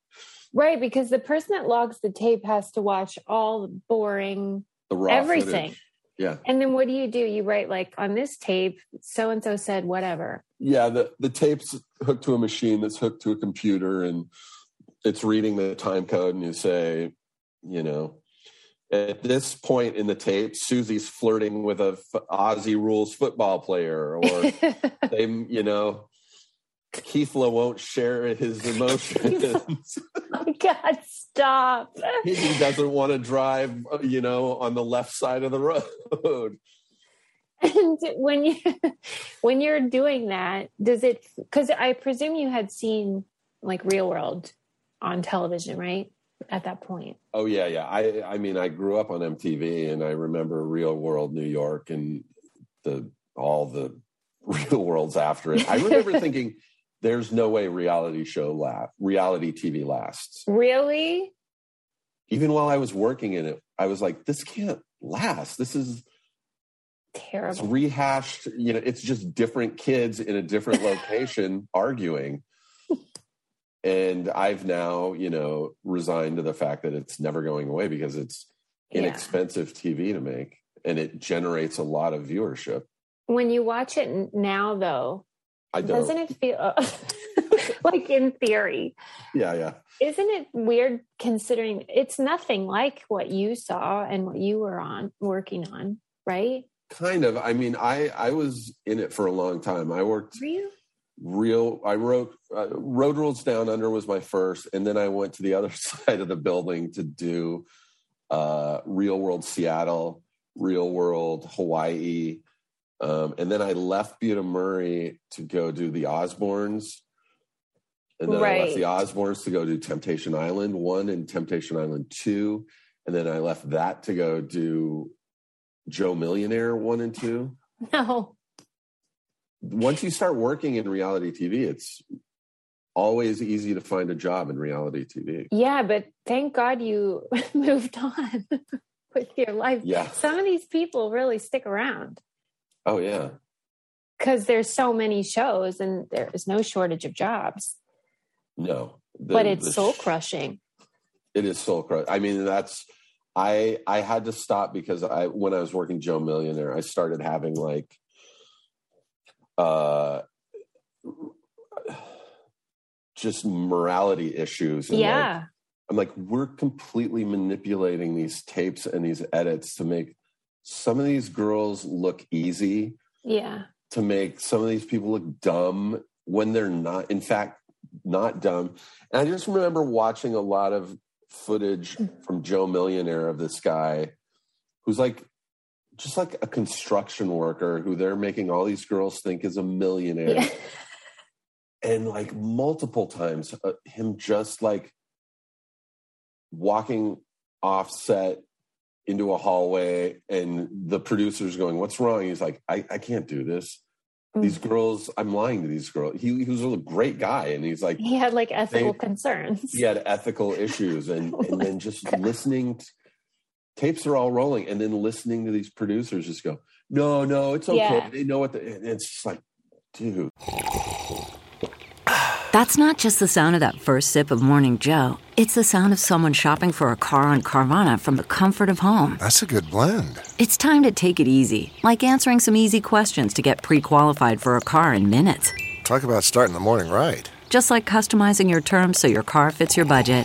Right, because the person that logs the tape has to watch all the boring
The raw
Everything.
footage. Yeah.
and then what do you do? You write like on this tape, so and so said whatever.
Yeah, the the tape's hooked to a machine that's hooked to a computer and it's reading the time code and you say, you know, at this point in the tape, Susie's flirting with a f- Aussie rules football player, or they, you know, Kefla won't share his emotions.
my oh God, stop.
he doesn't want to drive, you know, on the left side of the road.
And when you when you're doing that, does it because I presume you had seen like real world on television, right? At that point.
Oh yeah, yeah. I I mean, I grew up on MTV, and I remember Real World New York and the all the Real Worlds after it. I remember thinking, "There's no way reality show la reality TV lasts."
Really?
Even while I was working in it, I was like, "This can't last. This is it's
Terrible.
rehashed. You know, it's just different kids in a different location arguing." And I've now, you know, resigned to the fact that it's never going away because it's
Yeah.
inexpensive TV to make and it generates a lot of viewership.
When you watch it now, though,
I don't.
doesn't it feel like in theory?
Yeah, yeah.
Isn't it weird considering it's nothing like what you saw and what you were on working on, right?
Kind of. I mean, I I was in it for a long time. I worked
Were you?
Real. I wrote uh, Road Rules Down Under was my first, and then I went to the other side of the building to do uh, Real World Seattle, Real World Hawaii, um, and then I left Bunim/Murray to go do the Osbournes. And then I left the Osbournes to go do Temptation Island one and Temptation Island two. And then I left that to go do Joe Millionaire one and two.
No.
Once you start working in reality TV, it's always easy to find a job in reality TV.
Yeah, but thank God you moved on with your life.
Yeah.
Some of these people really stick around
Oh yeah.
because there's so many shows and there is no shortage of jobs.
No. The-
but it's soul
sh-
crushing.
It is soul crush. I mean, that's I I had to stop because I when I was working Joe Millionaire, I started having like uh just morality issues. and, like,
Yeah.
I'm like, we're completely manipulating these tapes and these edits to make some of these girls look easy,
yeah.
to make some of these people look dumb when they're not, in fact, not dumb. And I just remember watching a lot of footage from Joe Millionaire of this guy who's like, just like a construction worker who they're making all these girls think is a millionaire.
Yeah.
and like multiple times uh, him just like walking off set into a hallway and the producer's going what's wrong? He's like i, I can't do this. These girls i'm lying to these girls. He, he was a great guy and he's like
He had like ethical
They-
concerns.
he had ethical issues and, and then just listening t- tapes are all rolling and then listening to these producers just go no no it's okay
Yeah.
they know what the, and it's just like dude
That's not just the sound of that first sip of Morning Joe. It's the sound of someone shopping for a car on Carvana from the comfort of home.
That's a good blend.
It's time to take it easy, like answering some easy questions to get pre qualified for a car in minutes.
Talk about starting the morning right.
Just like customizing your terms so your car fits your budget.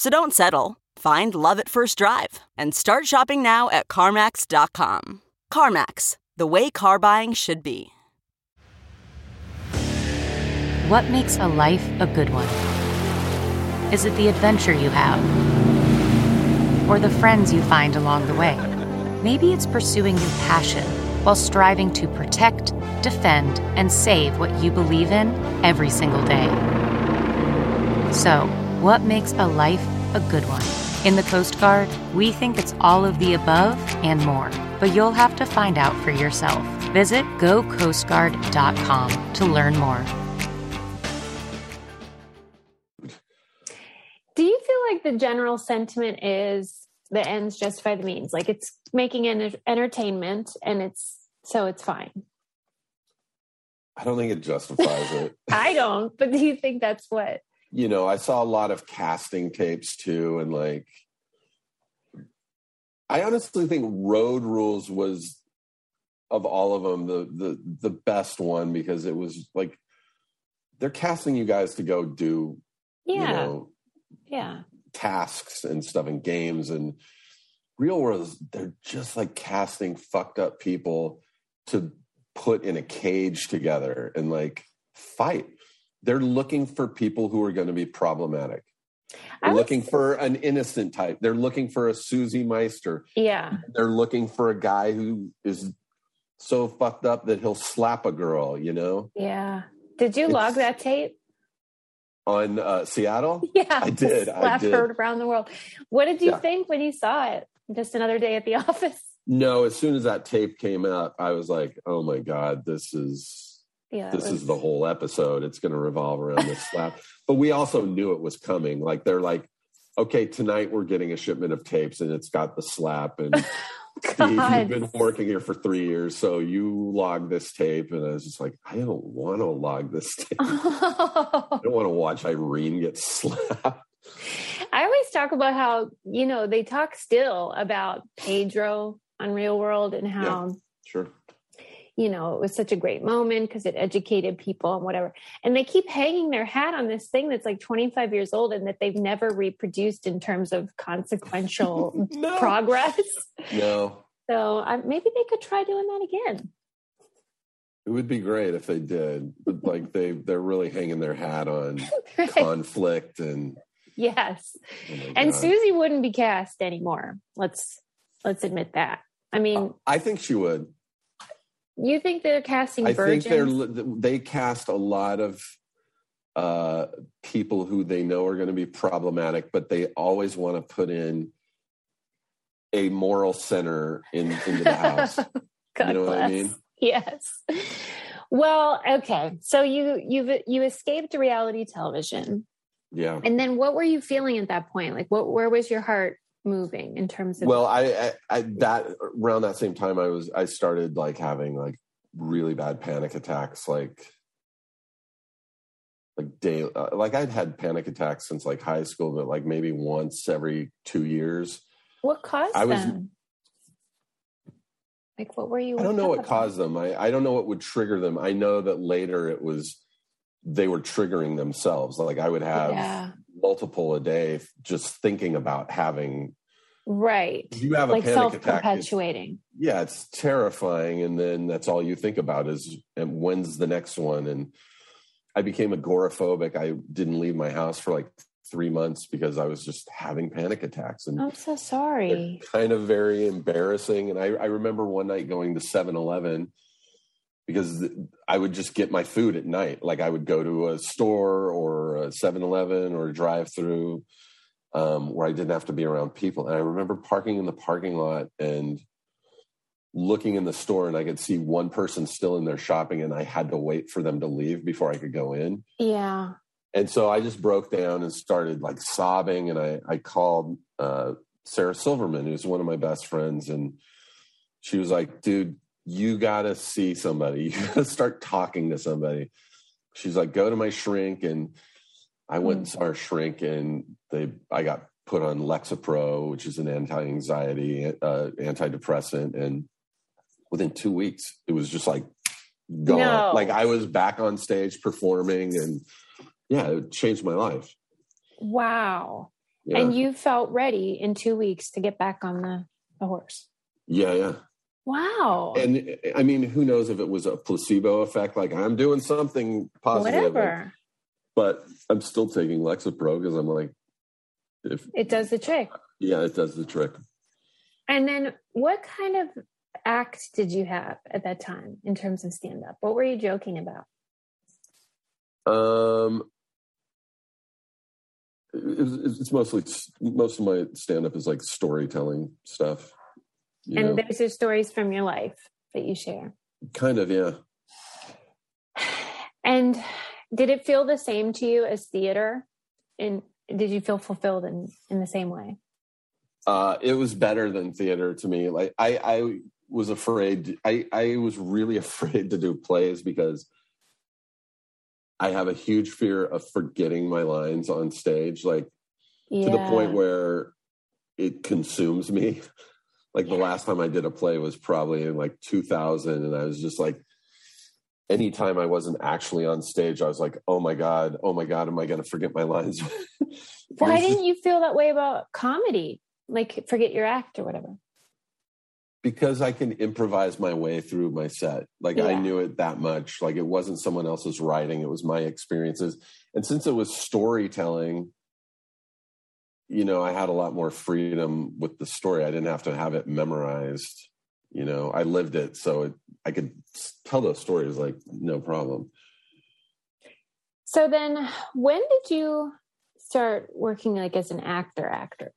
So don't settle. Find love at first drive and start shopping now at CarMax.com. CarMax, the way car buying should be.
What makes a life a good one? Is it the adventure you have? Or the friends you find along the way? Maybe it's pursuing your passion while striving to protect, defend, and save what you believe in every single day. So, what makes a life a good one? In the Coast Guard, we think it's all of the above and more, but you'll have to find out for yourself. Visit gocoastguard.com to learn more.
Do you feel like the general sentiment is the ends justify the means? Like it's making an entertainment and it's so it's fine.
I don't think it justifies it.
I don't, but do you think that's what?
You know, I saw a lot of casting tapes too, and like, I honestly think Road Rules was of all of them the the the best one because it was like they're casting you guys to go do
Yeah.
you know
yeah.
tasks and stuff and games and real world is they're just like casting fucked up people to put in a cage together and like fight they're looking for people who are going to be problematic they're looking for an innocent type they're looking for a susie meister
Yeah.
they're looking for a guy who is so fucked up that he'll slap a girl you know
Yeah. Did you
It's-
log that tape?
on uh, seattle
Yeah.
I did, I did.
heard around the world. What did you
Yeah.
think when you saw it? Just another day at the office?
no as soon as that tape came out i was like oh my god this is
Yeah.
this
was-
is the whole episode. It's going to revolve around this slap. But we also knew it was coming. Like they're like, okay, tonight we're getting a shipment of tapes, and it's got the slap. And Steve, you've been working here for three years, so you log this tape. And I was just like, I don't want to log this tape. I don't want to watch Irene get slapped.
I always talk about how, you know, they talk still about Pedro on Real World and how,
Sure.
You know, it was such a great moment because it educated people and whatever. And they keep hanging their hat on this thing that's like 25 years old and that they've never reproduced in terms of consequential
No.
progress.
No,
So I, maybe they could try doing that again.
it would be great if they did. But like they, they're really hanging their hat on
Right.
conflict and.
yes.
oh
And
God.
Susie wouldn't be cast anymore. Let's let's admit that. I mean,
I think she would.
You think they're casting
I
virgins?
think they're they cast a lot of uh, people who they know are going to be problematic, but they always want to put in a moral center in into the house.
God
you know what I mean?
Yes. Well, okay. So you you've you escaped reality television,
Yeah.
and then what were you feeling at that point? Like, what where was your heart moving in terms of?
Well, I, I, I that around that same time, I was I started like having like really bad panic attacks, like like day uh, like I'd had panic attacks since like high school, but like maybe once every two years.
what caused
I was-
them? Like, what were you?
I don't know what
about?
caused them. I, I don't know what would trigger them. I know that later it was they were triggering themselves. Like I would have
Yeah.
multiple a day just thinking about having.
Right.
You have a
Like
panic attack,
perpetuating.
yeah, it's terrifying, and then that's all you think about is and when's the next one. And I became agoraphobic. I didn't leave my house for like three months because I was just having panic attacks, and
I'm so sorry.
kind of very embarrassing. And I, I remember one night going to 7 Eleven because I would just get my food at night. Like I would go to a store or a 7 Eleven or a drive through um, where I didn't have to be around people. And I remember parking in the parking lot and looking in the store and I could see one person still in there shopping and I had to wait for them to leave before I could go in
Yeah.
and so I just broke down and started like sobbing, and I I called uh, Sarah Silverman, who's one of my best friends, and she was like, "Dude, you got to see somebody. You got to start talking to somebody." She's like, "Go to my shrink," and I went and saw her shrink, and they I got put on Lexapro, which is an anti-anxiety, uh, antidepressant, and within two weeks, it was just like gone.
No.
Like I was back on stage performing, and yeah, it changed my life.
Wow.
Yeah.
And you felt ready in two weeks to get back on the, the horse.
yeah, yeah.
Wow.
And I mean, who knows if it was a placebo effect? Like I'm doing something positive,
Whatever.
but I'm still taking Lexapro because I'm like, if
It does the trick.
yeah, it does the trick.
And then what kind of act did you have at that time in terms of stand up? What were you joking about?
Um, it's, it's mostly most of my stand up is like storytelling stuff.
And those are stories from your life that you share.
kind of, yeah.
And did it feel the same to you as theater? And did you feel fulfilled in, in the same way?
Uh, it was better than theater to me. Like I, I was afraid. I, I was really afraid to do plays because I have a huge fear of forgetting my lines on stage, like
Yeah.
to the point where it consumes me. Like the last time I did a play was probably in like 2000, and I was just like, anytime I wasn't actually on stage, I was like, oh my god, oh my god, am I going to forget my lines?
Why didn't you feel that way about comedy? Like forget your act or whatever.
because I can improvise my way through my set. Like I knew it that much. Like it wasn't someone else's writing, it was my experiences. And since it was storytelling, you know, I had a lot more freedom with the story. I didn't have to have it memorized. You know, I lived it, so it, I could tell those stories like no problem.
So then when did you start working like as an actor actor?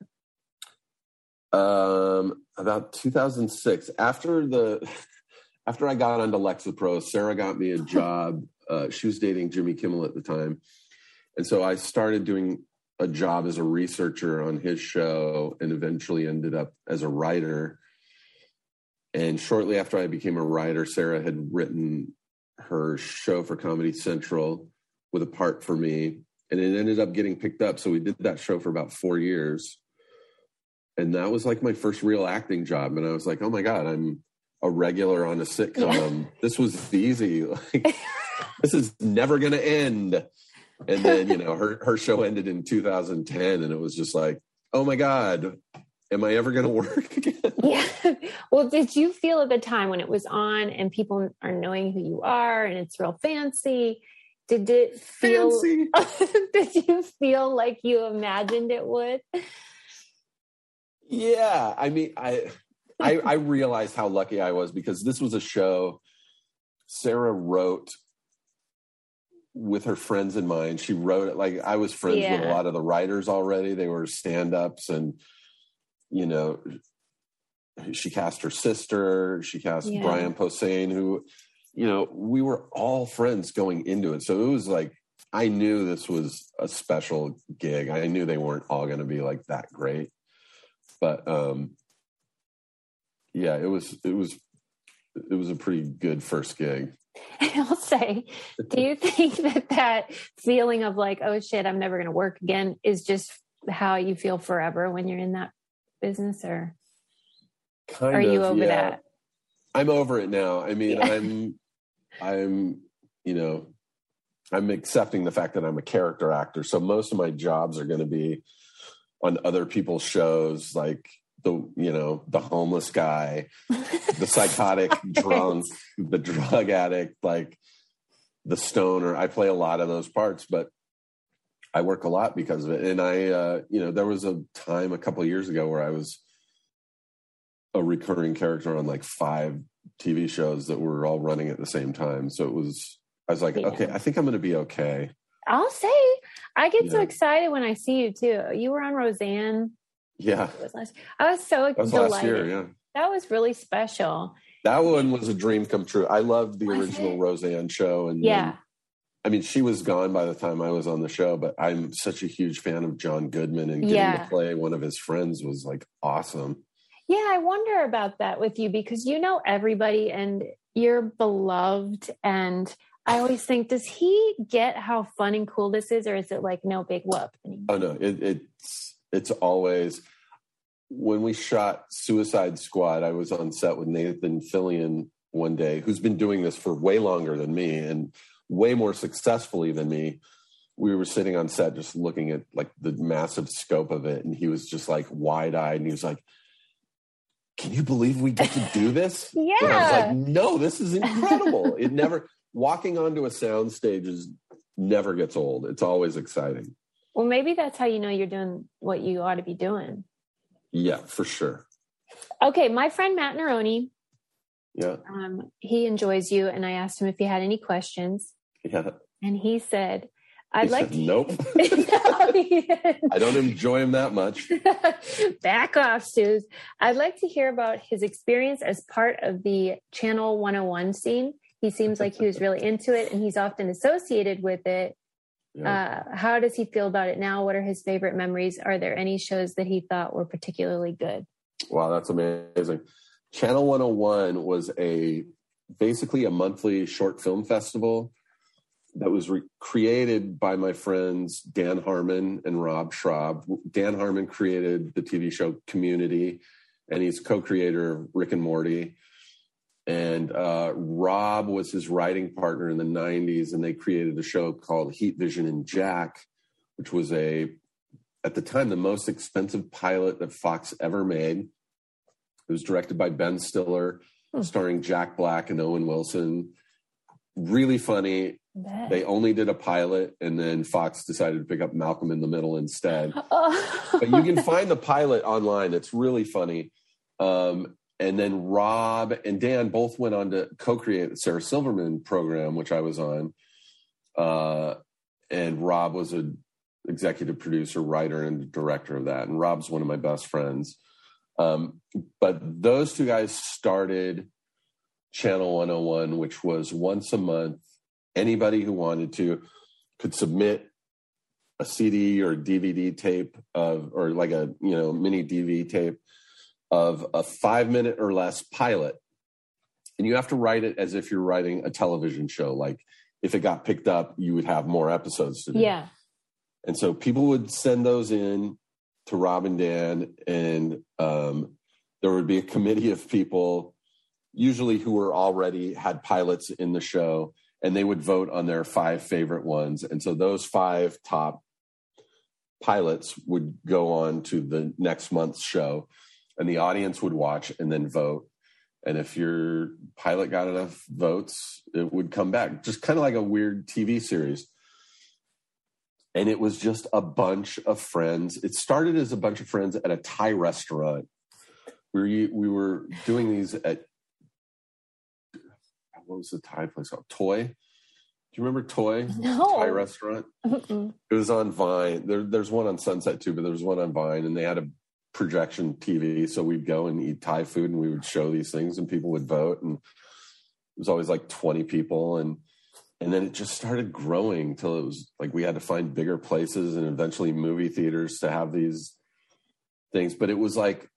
Um, about 2006, after the after I got onto Lexapro, Sarah got me a job. Uh, she was dating Jimmy Kimmel at the time, and so I started doing a job as a researcher on his show, and eventually ended up as a writer. And shortly after I became a writer, Sarah had written her show for Comedy Central with a part for me, and it ended up getting picked up. So we did that show for about four years. And that was like my first real acting job. And i was like oh my god i'm a regular on a sitcom. This was easy. Like this is never gonna end and then you know her her show ended in 2010 and it was just like oh my god am i ever gonna work again
Yeah. well, did you feel at the time when it was on and people are knowing who you are and it's real fancy? Did it feel
Fancy.
did you feel like you imagined it would?
Yeah, I mean, I, I I realized how lucky I was because this was a show Sarah wrote with her friends in mind. She wrote it like I was friends with a lot of the writers already. They were stand-ups and you know she cast her sister, she cast
Yeah.
Brian Posehn who you know, we were all friends going into it. So it was like I knew this was a special gig. I knew they weren't all going to be like that great but um yeah it was it was it was a pretty good first gig
I'll say, do you think that that feeling of like, oh shit, I'm never going to work again is just how you feel forever when you're in that business or
kind
are you over
yeah.
that?
i'm over it now i mean
Yeah.
i'm i'm you know i'm accepting the fact that i'm a character actor so most of my jobs are going to be on other people's shows like the you know the homeless guy the psychotic drunk the drug addict like the stoner i play a lot of those parts but i work a lot because of it and i uh you know there was a time a couple of years ago where i was a recurring character on like five tv shows that were all running at the same time so it was i was like
Yeah.
okay i think i'm gonna be okay
I'll say, I get so excited when I see you too. You were on Roseanne.
Yeah
It was last, I was so
that was
delighted.
last year yeah
That was really special.
that one was a dream come true i loved the
Was
original
it?
roseanne show and
Yeah.
then I mean, she was gone by the time I was on the show, but I'm such a huge fan of John Goodman and getting
Yeah.
to play one of his friends was like awesome.
Yeah, I wonder about that with you because you know everybody and you're beloved. And I always think, does he get how fun and cool this is, or is it like no big whoop? Anymore?
Oh no, it, it's it's always when we shot Suicide Squad. I was on set with Nathan Fillion one day, who's been doing this for way longer than me and way more successfully than me. We were sitting on set just looking at like the massive scope of it, and he was just like wide eyed, and he was like, "Can you believe we get to do this?" And I was like, "No, this is incredible." it never walking onto a sound stage is never gets old. It's always exciting.
Well, maybe that's how you know you're doing what you ought to be doing.
Yeah, for sure.
Okay, my friend Matt Neroni,
Yeah,
um, he enjoys you, and I asked him if he had any questions,
yeah.
and he said, "I'd
He
like
said,
to."
nope.
No.
I don't enjoy him that much.
Back off, Suze. I'd like to hear about his experience as part of the Channel 101 scene. He seems like he was really into it and he's often associated with it.
Yeah.
Uh, how does he feel about it now? What are his favorite memories? Are there any shows that he thought were particularly good?
Wow, that's amazing. Channel 101 was a basically a monthly short film festival that was re- created by my friends Dan Harmon and Rob Schrab. Dan Harmon created the TV show Community, and he's co-creator of Rick and Morty. And uh, Rob was his writing partner in the '90s, and they created a show called Heat Vision and Jack, which was a at the time the most expensive pilot that Fox ever made. It was directed by Ben Stiller, starring Jack Black and Owen Wilson. Really funny. They only did a pilot, and then Fox decided to pick up Malcolm in the Middle instead. but you can find the pilot online. It's really funny. Um, and then Rob and Dan both went on to co-create the Sarah Silverman program, which I was on. Uh, and Rob was a executive producer, writer, and director of that. And Rob's one of my best friends. Um, but those two guys started Channel 101, which was once a month. Anybody who wanted to could submit a CD or DVD tape of, or like a you know mini DV tape of a five minute or less pilot, and you have to write it as if you're writing a television show. Like if it got picked up, you would have more episodes to do.
Yeah.
And so people would send those in to Rob and Dan, and um, there would be a committee of people, usually who were already had pilots in the show, and they would vote on their five favorite ones. And so those five top pilots would go on to the next month's show, and the audience would watch and then vote. And if your pilot got enough votes, it would come back, just kind of like a weird TV series and it was just a bunch of friends. It started as a bunch of friends at a Thai restaurant. We we were doing these at what was the Thai place called? Toi. Do you remember Toi?
No.
Thai restaurant.
Mm-mm.
It was on Vine. There, there's one on Sunset too, but there was one on Vine, and they had a projection TV. So we'd go and eat Thai food, and we would show these things, and people would vote, and it was always like 20 people, and and then it just started growing till it was like we had to find bigger places and eventually movie theaters to have these things. But it was like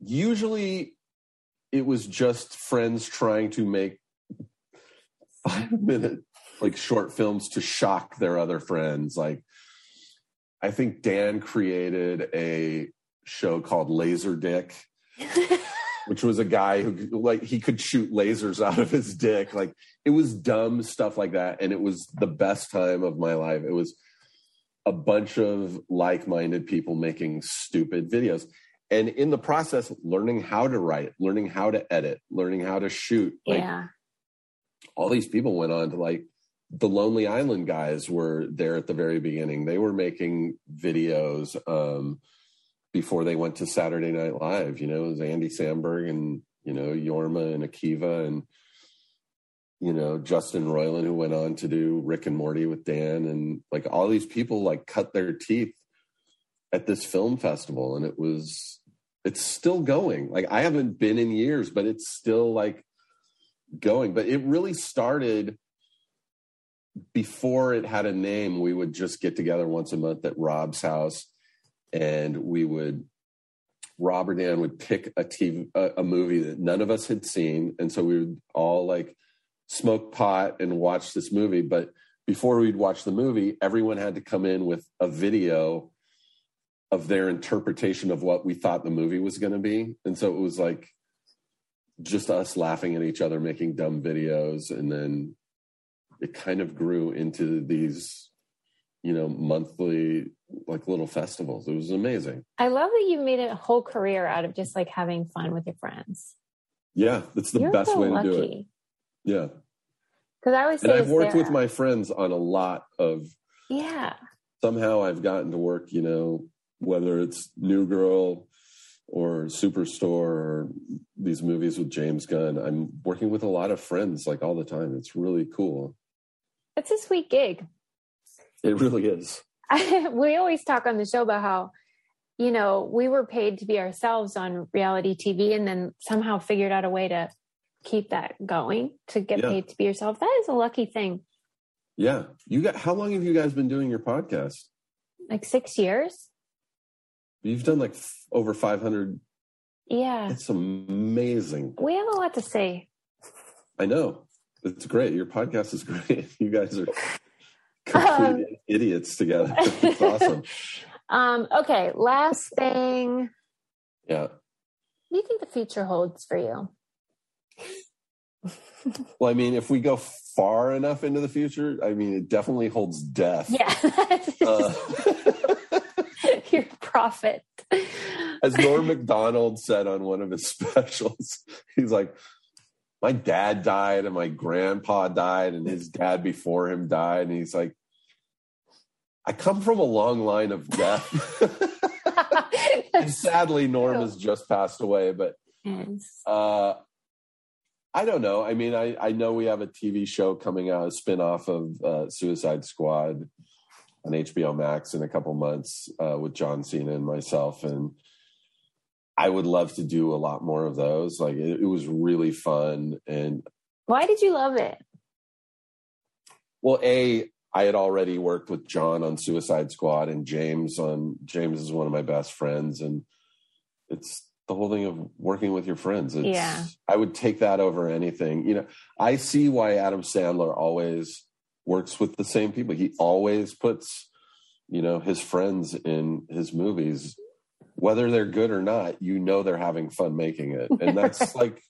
usually it was just friends trying to make five minute like short films to shock their other friends. Like i think dan created a show called laser dick which was a guy who like he could shoot lasers out of his dick. Like it was dumb stuff like that and it was the best time of my life. It was a bunch of like-minded people making stupid videos. And in the process learning how to write learning how to edit learning how to shoot like
yeah.
all these people went on to like the lonely island guys were there at the very beginning. They were making videos um before they went to saturday night live you know it was andy samberg and you know jorma and akiva and you know justin roiland who went on to do rick and morty with dan and like all these people like cut their teeth at this film festival and it was it's still going. Like i haven't been in years but it's still like going. But it really started before it had a name, we would just get together once a month at Rob's house, and we would Rob or Dan would pick a TV a, a movie that none of us had seen, and so we would all like smoke pot and watch this movie. But before we'd watch the movie, everyone had to come in with a video of their interpretation of what we thought the movie was going to be, and so it was like just us laughing at each other, making dumb videos, and then it kind of grew into these, you know, monthly like little festivals. It was amazing.
I love that you made a whole career out of just like having fun with your friends.
Yeah, that's the
You're
best
so
way to
lucky.
do it. Yeah.
Because I always say,
And I've worked
there.
with my friends on a lot of
yeah.
somehow I've gotten to work, you know, whether it's New Girl or Superstore or these movies with James Gunn. I'm working with a lot of friends like all the time. It's really cool.
It's a sweet gig.
It really is.
we always talk on the show about how, you know, we were paid to be ourselves on reality TV and then somehow figured out a way to keep that going to get
Yeah.
paid to be yourself. That is a lucky thing.
Yeah. You got how long have you guys been doing your podcast?
Like six years.
You've done like f- over 500.
Yeah.
It's amazing.
We have a lot to say.
I know. It's great. Your podcast is great. You guys are
Um,
idiots together. It's awesome.
Um, okay. Last thing.
Yeah.
What do you think the future holds for you?
Well, I mean, if we go far enough into the future, I mean, it definitely holds death.
Yeah.
Uh,
Your profit.
as Norm MacDonald said on one of his specials, he's like, My dad died and my grandpa died and his dad before him died. And he's like, I come from a long line of death. and sadly, Norm has just passed away, but uh, I don't know. I mean, I, I know we have a TV show coming out, a spinoff of uh, Suicide Squad on HBO Max in a couple months uh, with John Cena and myself. And I would love to do a lot more of those. Like, it, it was really fun. And
Why did you love it?
well, A, I had already worked with John on Suicide Squad and James on James is one of my best friends. And it's the whole thing of working with your friends. It's,
Yeah.
I would take that over anything. You know, I see why Adam Sandler always works with the same people. He always puts, you know, his friends in his movies, whether they're good or not, you know they're having fun making it. And that's like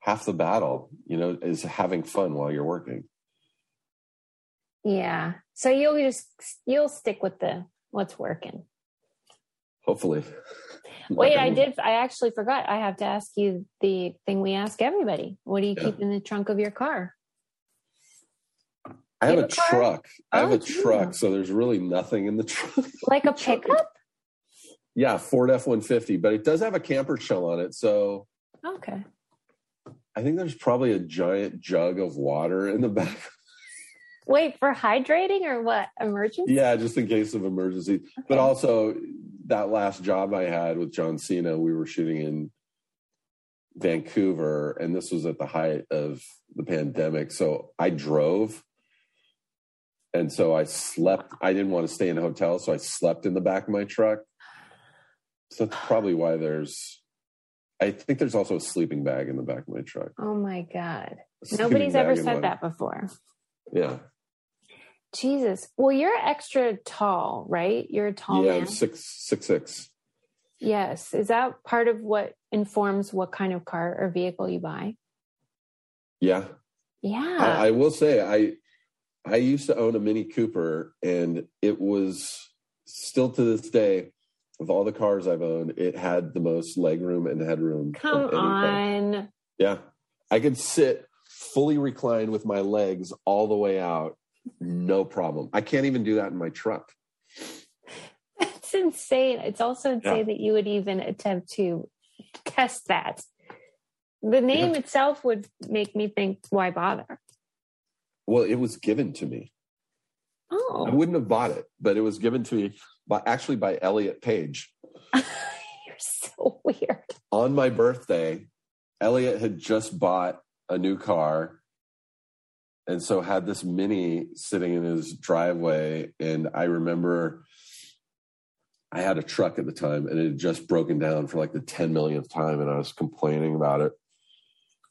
half the battle, you know, is having fun while you're working.
Yeah. So you'll just you'll stick with the what's working.
Hopefully.
Wait, I did. I actually forgot. I have to ask you the thing we ask everybody. What do you
Yeah.
keep in the trunk of your car?
I have
You
a
a
truck. I have
Oh,
a
yeah.
truck, so there's really nothing in the truck.
Like a pickup?
Yeah, Ford F one fifty, but it does have a camper shell on it. So
Okay.
I think there's probably a giant jug of water in the back.
Wait, for hydrating or what? Emergency?
yeah, just in case of emergency. But also that last job I had with John Cena, we were shooting in Vancouver, and this was at the height of the pandemic. So I drove. And so I slept. I didn't want to stay in a hotel, so I slept in the back of my truck. So that's probably why there's. I think there's also a sleeping bag in the back of my truck.
Oh my God. Nobody's ever said that before.
Yeah,
Jesus. Well, you're extra tall, right? You're a tall
yeah,
man.
I'm six six six.
Yes. Is that part of what informs what kind of car or vehicle you buy?
Yeah,
Yeah.
I, I will say I I used to own a Mini Cooper, and it was still to this day, with all the cars I've owned, it had the most legroom and headroom. of
Come
any car.
on.
Yeah, I could sit fully reclined with my legs all the way out, no problem. I can't even do that in my truck.
That's insane. It's also insane
Yeah.
that you would even attempt to test that. The name itself would make me think, why bother?
Well, it was given to me. I
Oh,
wouldn't have bought it, but it was given to me by actually by Elliot Page.
you're so weird.
on my birthday, Elliot had just bought a new car and so had this mini sitting in his driveway and i remember i had a truck at the time and it had just broken down for like the 10 millionth time and i was complaining about it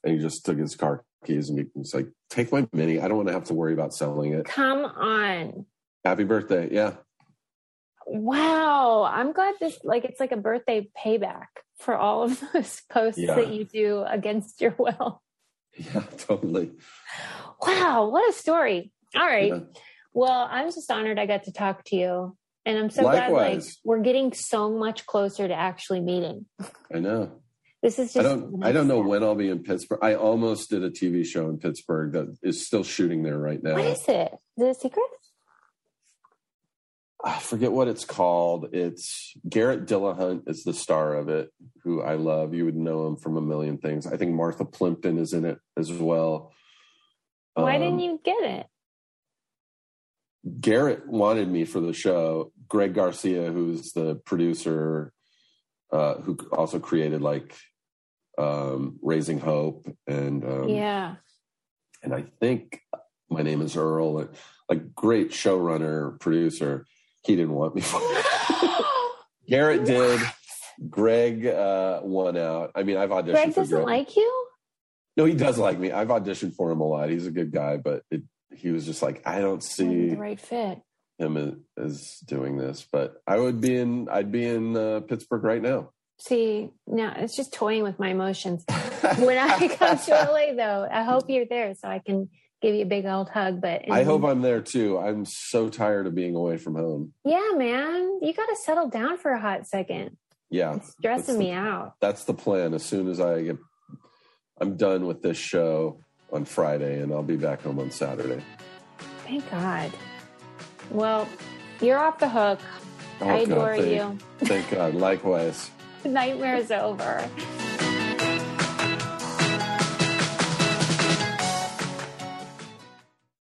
and he just took his car keys and he was like take my mini i don't want to have to worry about selling it
Come on.
happy birthday yeah
Wow. I'm glad this like it's like a birthday payback for all of those posts
Yeah.
that you do against your will.
yeah totally
Wow, what a story. All right.
Yeah.
Well, I'm just honored I got to talk to you. And I'm so glad like we're getting so much closer to actually meeting.
i know
This is just
I don't. I don't know when I'll be in Pittsburgh. I almost did a TV show in Pittsburgh that is still shooting there right now.
What is it? A secret?
I forget what it's called. It's Garrett Dillahunt is the star of it, who I love. You would know him from a million things. I think Martha Plimpton is in it as well.
Why
Um,
didn't you get it?
Garrett wanted me for the show. Greg Garcia, who's the producer, uh, who also created like um, Raising Hope and um,
yeah.
and I think my name is Earl, like great showrunner, producer. He didn't want me for. Garrett did. Greg uh, won out. I mean, I've auditioned
Greg
for
doesn't
Greg.
like you?
no, he does like me. I've auditioned for him a lot. He's a good guy, but it, he was just like, I don't see
the right fit.
him as, as doing this. But I would be in. I'd be in uh, Pittsburgh right now.
See, now it's just toying with my emotions. when I come to LA, though, I hope you're there so I can give you a big old hug. But
I hope I'm there too. I'm so tired of being away from home.
yeah, man, you got to settle down for a hot second.
Yeah,
It's stressing
the-
me out.
that's the plan. As soon as I get, I'm done with this show on Friday, and I'll be back home on Saturday.
Thank God. Well, you're off the hook.
Oh,
I
God,
adore
thank-
you.
Thank God. Likewise.
The nightmare's over.